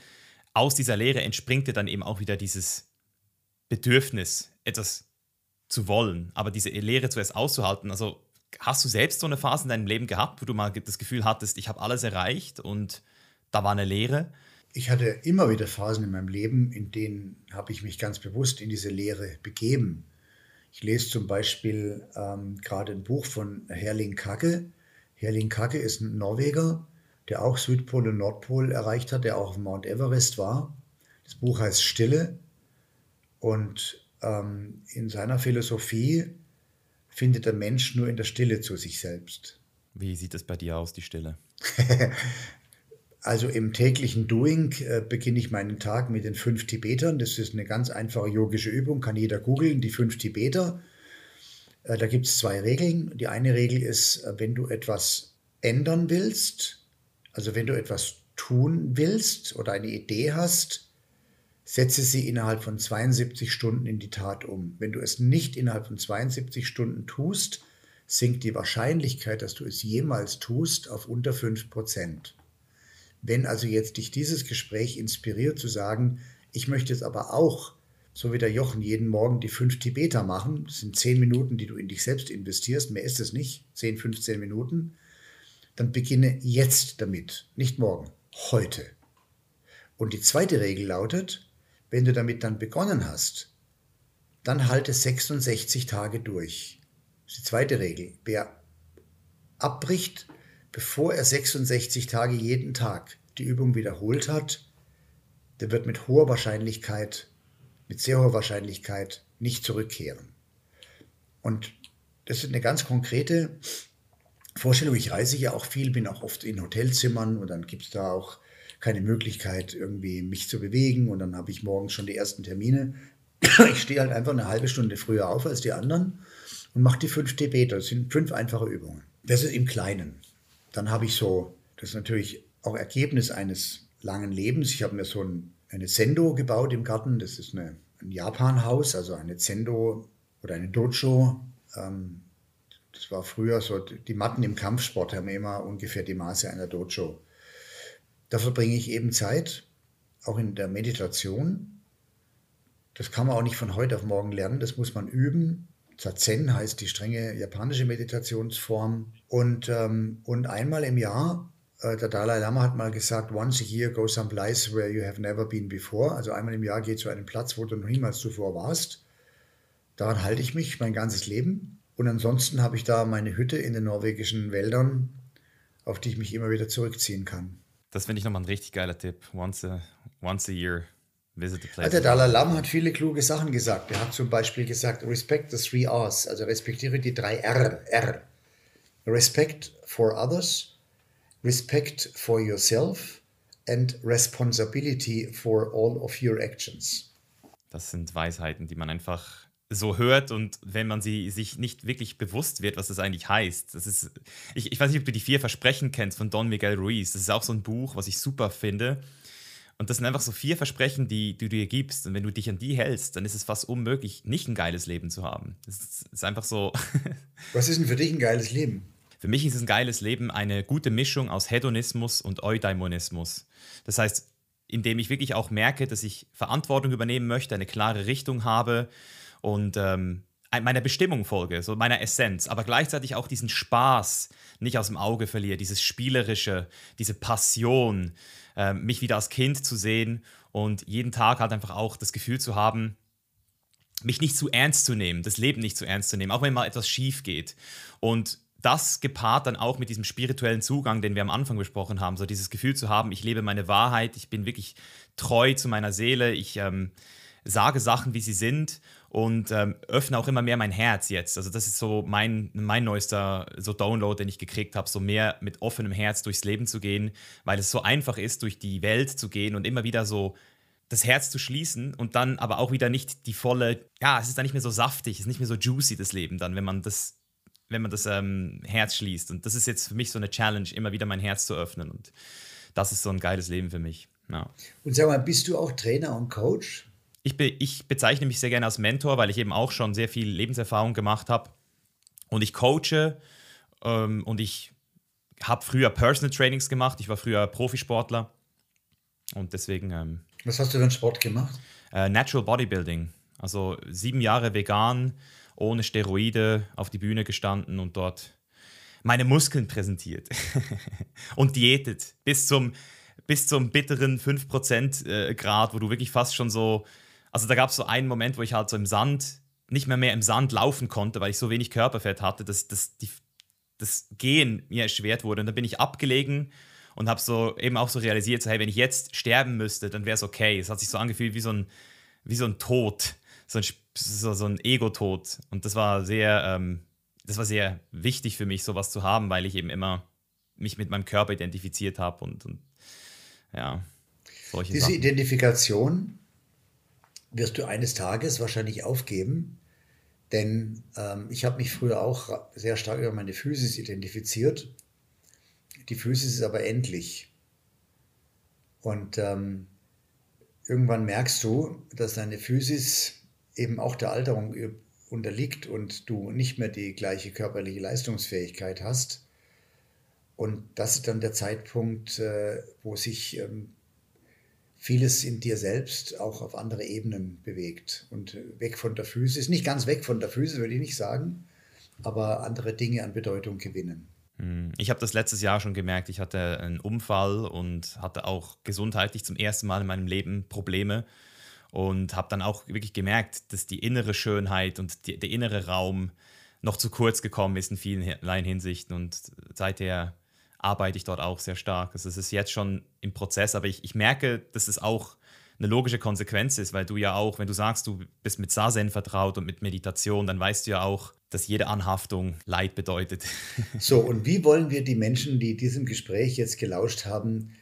aus dieser Lehre entspringt dir dann eben auch wieder dieses Bedürfnis, etwas zu wollen, aber diese Lehre zuerst auszuhalten. Also hast du selbst so eine Phase in deinem Leben gehabt, wo du mal das Gefühl hattest, ich habe alles erreicht und da war eine Lehre? Ich hatte immer wieder Phasen in meinem Leben, in denen habe ich mich ganz bewusst in diese Lehre begeben. Ich lese zum Beispiel ähm, gerade ein Buch von Herling Kacke. Herling Kacke ist ein Norweger, der auch Südpol und Nordpol erreicht hat, der auch auf Mount Everest war. Das Buch heißt Stille und ähm, in seiner Philosophie findet der Mensch nur in der Stille zu sich selbst. Wie sieht das bei dir aus, die Stille? *laughs* also im täglichen Doing äh, beginne ich meinen Tag mit den fünf Tibetern. Das ist eine ganz einfache yogische Übung, kann jeder googeln, die fünf Tibeter. Äh, da gibt es zwei Regeln. Die eine Regel ist, äh, wenn du etwas ändern willst, also wenn du etwas tun willst oder eine Idee hast, setze sie innerhalb von 72 Stunden in die Tat um. Wenn du es nicht innerhalb von 72 Stunden tust, sinkt die Wahrscheinlichkeit, dass du es jemals tust, auf unter 5 Prozent. Wenn also jetzt dich dieses Gespräch inspiriert zu sagen, ich möchte es aber auch, so wie der Jochen, jeden Morgen die fünf Tibeter machen, das sind 10 Minuten, die du in dich selbst investierst, mehr ist es nicht, 10, 15 Minuten, dann beginne jetzt damit, nicht morgen, heute. Und die zweite Regel lautet, wenn du damit dann begonnen hast, dann halte 66 Tage durch. Das ist die zweite Regel. Wer abbricht, bevor er 66 Tage jeden Tag die Übung wiederholt hat, der wird mit hoher Wahrscheinlichkeit, mit sehr hoher Wahrscheinlichkeit nicht zurückkehren. Und das ist eine ganz konkrete Vorstellung. Ich reise ja auch viel, bin auch oft in Hotelzimmern und dann gibt es da auch keine Möglichkeit, irgendwie mich zu bewegen und dann habe ich morgens schon die ersten Termine. *coughs* Ich stehe halt einfach eine halbe Stunde früher auf als die anderen und mache die fünf Tibeter. Das sind fünf einfache Übungen. Das ist im Kleinen. Dann habe ich so, das ist natürlich auch Ergebnis eines langen Lebens. Ich habe mir so ein, eine Zendo gebaut im Garten. Das ist eine, ein Japan-Haus, also eine Zendo oder eine Dojo. Ähm, das war früher so, die Matten im Kampfsport haben immer ungefähr die Maße einer Dojo. Da verbringe ich eben Zeit, auch in der Meditation. Das kann man auch nicht von heute auf morgen lernen, das muss man üben. Zazen heißt die strenge japanische Meditationsform. Und, ähm, und einmal im Jahr, äh, der Dalai Lama hat mal gesagt, once a year go someplace where you have never been before. Also einmal im Jahr geh zu einem Platz, wo du noch niemals zuvor warst. Daran halte ich mich mein ganzes Leben. Und ansonsten habe ich da meine Hütte in den norwegischen Wäldern, auf die ich mich immer wieder zurückziehen kann. Das finde ich nochmal ein richtig geiler Tipp. Once a, once a year place. Also der Dalai Lama hat viele kluge Sachen gesagt. Er hat zum Beispiel gesagt, respect the three R's, also respektiere die drei R. R. Respect for others, respect for yourself and responsibility for all of your actions. Das sind Weisheiten, die man einfach so hört und wenn man sie sich nicht wirklich bewusst wird, was das eigentlich heißt. Das ist, ich, ich weiß nicht, ob du die vier Versprechen kennst von Don Miguel Ruiz. Das ist auch so ein Buch, was ich super finde. Und das sind einfach so vier Versprechen, die, die du dir gibst. Und wenn du dich an die hältst, dann ist es fast unmöglich, nicht ein geiles Leben zu haben. Das ist einfach so. *laughs* Was ist denn für dich ein geiles Leben? Für mich ist es ein geiles Leben eine gute Mischung aus Hedonismus und Eudaimonismus. Das heißt, indem ich wirklich auch merke, dass ich Verantwortung übernehmen möchte, eine klare Richtung habe und ähm, meiner Bestimmung folge, so meiner Essenz, aber gleichzeitig auch diesen Spaß nicht aus dem Auge verliere, dieses Spielerische, diese Passion, äh, mich wieder als Kind zu sehen und jeden Tag halt einfach auch das Gefühl zu haben, mich nicht zu ernst zu nehmen, das Leben nicht zu ernst zu nehmen, auch wenn mal etwas schief geht. Und das gepaart dann auch mit diesem spirituellen Zugang, den wir am Anfang besprochen haben, so dieses Gefühl zu haben, ich lebe meine Wahrheit, ich bin wirklich treu zu meiner Seele, ich ähm, sage Sachen, wie sie sind und ähm, öffne auch immer mehr mein Herz jetzt. Also das ist so mein, mein neuester so Download, den ich gekriegt habe, so mehr mit offenem Herz durchs Leben zu gehen, weil es so einfach ist, durch die Welt zu gehen und immer wieder so das Herz zu schließen und dann aber auch wieder nicht die volle, ja, es ist dann nicht mehr so saftig, es ist nicht mehr so juicy, das Leben dann, wenn man das, wenn man das ähm, Herz schließt. Und das ist jetzt für mich so eine Challenge, immer wieder mein Herz zu öffnen. Und das ist so ein geiles Leben für mich. Ja. Und sag mal, bist du auch Trainer und Coach? Ich, be, ich bezeichne mich sehr gerne als Mentor, weil ich eben auch schon sehr viel Lebenserfahrung gemacht habe. Und ich coache ähm, und ich habe früher Personal Trainings gemacht. Ich war früher Profisportler. Und deswegen. Ähm, Was hast du für einen Sport gemacht? Äh, Natural Bodybuilding. Also sieben Jahre vegan, ohne Steroide auf die Bühne gestanden und dort meine Muskeln präsentiert. *laughs* und diätet bis zum, bis zum bitteren 5% äh, Grad, wo du wirklich fast schon so also da gab es so einen Moment, wo ich halt so im Sand, nicht mehr mehr im Sand laufen konnte, weil ich so wenig Körperfett hatte, dass, dass die, das Gehen mir erschwert wurde. Und dann bin ich abgelegen und habe so eben auch so realisiert, so, hey, wenn ich jetzt sterben müsste, dann wäre es okay. Es hat sich so angefühlt wie so ein, wie so ein Tod, so ein, so, so ein Ego-Tod. Und das war sehr, ähm, das war sehr wichtig für mich, sowas zu haben, weil ich eben immer mich mit meinem Körper identifiziert habe und, und ja, Diese Sachen. Identifikation wirst du eines Tages wahrscheinlich aufgeben, denn ähm, ich habe mich früher auch sehr stark über meine Physis identifiziert. Die Physis ist aber endlich. Und ähm, irgendwann merkst du, dass deine Physis eben auch der Alterung unterliegt und du nicht mehr die gleiche körperliche Leistungsfähigkeit hast. Und das ist dann der Zeitpunkt, äh, wo sich ähm, vieles in dir selbst auch auf andere Ebenen bewegt und weg von der Physis, nicht ganz weg von der Physis, würde ich nicht sagen, aber andere Dinge an Bedeutung gewinnen. Hm, ich habe das letztes Jahr schon gemerkt. Ich hatte einen Unfall und hatte auch gesundheitlich zum ersten Mal in meinem Leben Probleme und habe dann auch wirklich gemerkt, dass die innere Schönheit und die, der innere Raum noch zu kurz gekommen ist in vielen Hinsichten und seither arbeite ich dort auch sehr stark. Also es ist jetzt schon im Prozess, aber ich, ich merke, dass es auch eine logische Konsequenz ist, weil du ja auch, wenn du sagst, du bist mit Sazen vertraut und mit Meditation, dann weißt du ja auch, dass jede Anhaftung Leid bedeutet. *laughs* So, und wie wollen wir die Menschen, die diesem Gespräch jetzt gelauscht haben,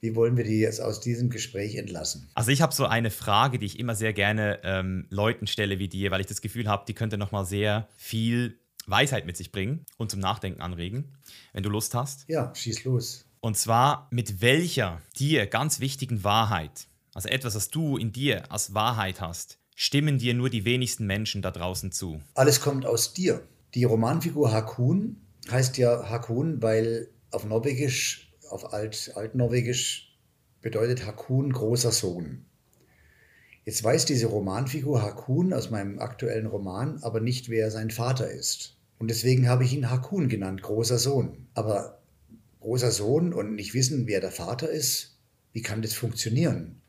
wie wollen wir die jetzt aus diesem Gespräch entlassen? Also ich habe so eine Frage, die ich immer sehr gerne ähm, Leuten stelle wie dir, weil ich das Gefühl habe, die könnte nochmal sehr viel Weisheit mit sich bringen und zum Nachdenken anregen, wenn du Lust hast. Ja, schieß los. Und zwar mit welcher dir ganz wichtigen Wahrheit, also etwas, was du in dir als Wahrheit hast, stimmen dir nur die wenigsten Menschen da draußen zu? Alles kommt aus dir. Die Romanfigur Hakun heißt ja Hakun, weil auf Norwegisch, auf Alt, Altnorwegisch bedeutet Hakun großer Sohn. Jetzt weiß diese Romanfigur Hakun aus meinem aktuellen Roman aber nicht, wer sein Vater ist. Und deswegen habe ich ihn Hakun genannt, großer Sohn. Aber großer Sohn und nicht wissen, wer der Vater ist, wie kann das funktionieren?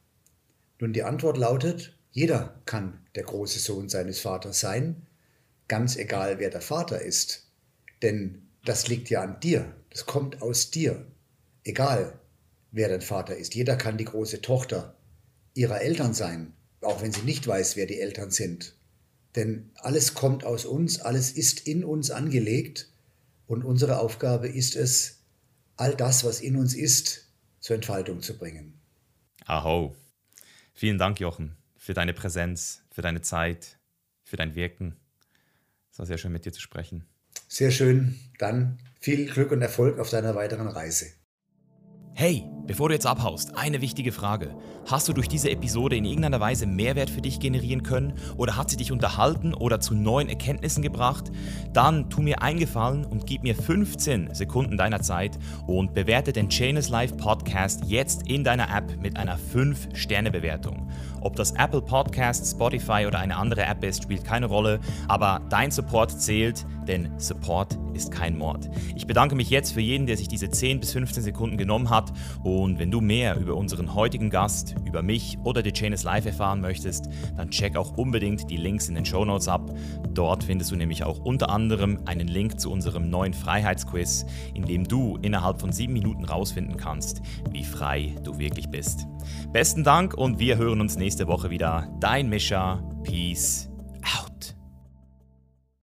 Nun, die Antwort lautet, jeder kann der große Sohn seines Vaters sein, ganz egal, wer der Vater ist. Denn das liegt ja an dir, das kommt aus dir. Egal, wer dein Vater ist. Jeder kann die große Tochter ihrer Eltern sein, auch wenn sie nicht weiß, wer die Eltern sind. Denn alles kommt aus uns, alles ist in uns angelegt und unsere Aufgabe ist es, all das, was in uns ist, zur Entfaltung zu bringen. Aho. Vielen Dank, Jochen, für deine Präsenz, für deine Zeit, für dein Wirken. Es war sehr schön, mit dir zu sprechen. Sehr schön. Dann viel Glück und Erfolg auf deiner weiteren Reise. Hey, Bevor du jetzt abhaust, eine wichtige Frage. Hast du durch diese Episode in irgendeiner Weise Mehrwert für dich generieren können oder hat sie dich unterhalten oder zu neuen Erkenntnissen gebracht? Dann tu mir eingefallen und gib mir 15 Sekunden deiner Zeit und bewerte den Chainless Life Podcast jetzt in deiner App mit einer 5-Sterne-Bewertung. Ob das Apple Podcast, Spotify oder eine andere App ist, spielt keine Rolle, aber dein Support zählt, denn Support ist kein Mord. Ich bedanke mich jetzt für jeden, der sich diese 10 bis 15 Sekunden genommen hat und wenn du mehr über unseren heutigen Gast, über mich oder The Chain is Live erfahren möchtest, dann check auch unbedingt die Links in den Show Notes ab. Dort findest du nämlich auch unter anderem einen Link zu unserem neuen Freiheitsquiz, in dem du innerhalb von sieben Minuten rausfinden kannst, wie frei du wirklich bist. Besten Dank und wir hören uns nächste Woche wieder. Dein Mischa. Peace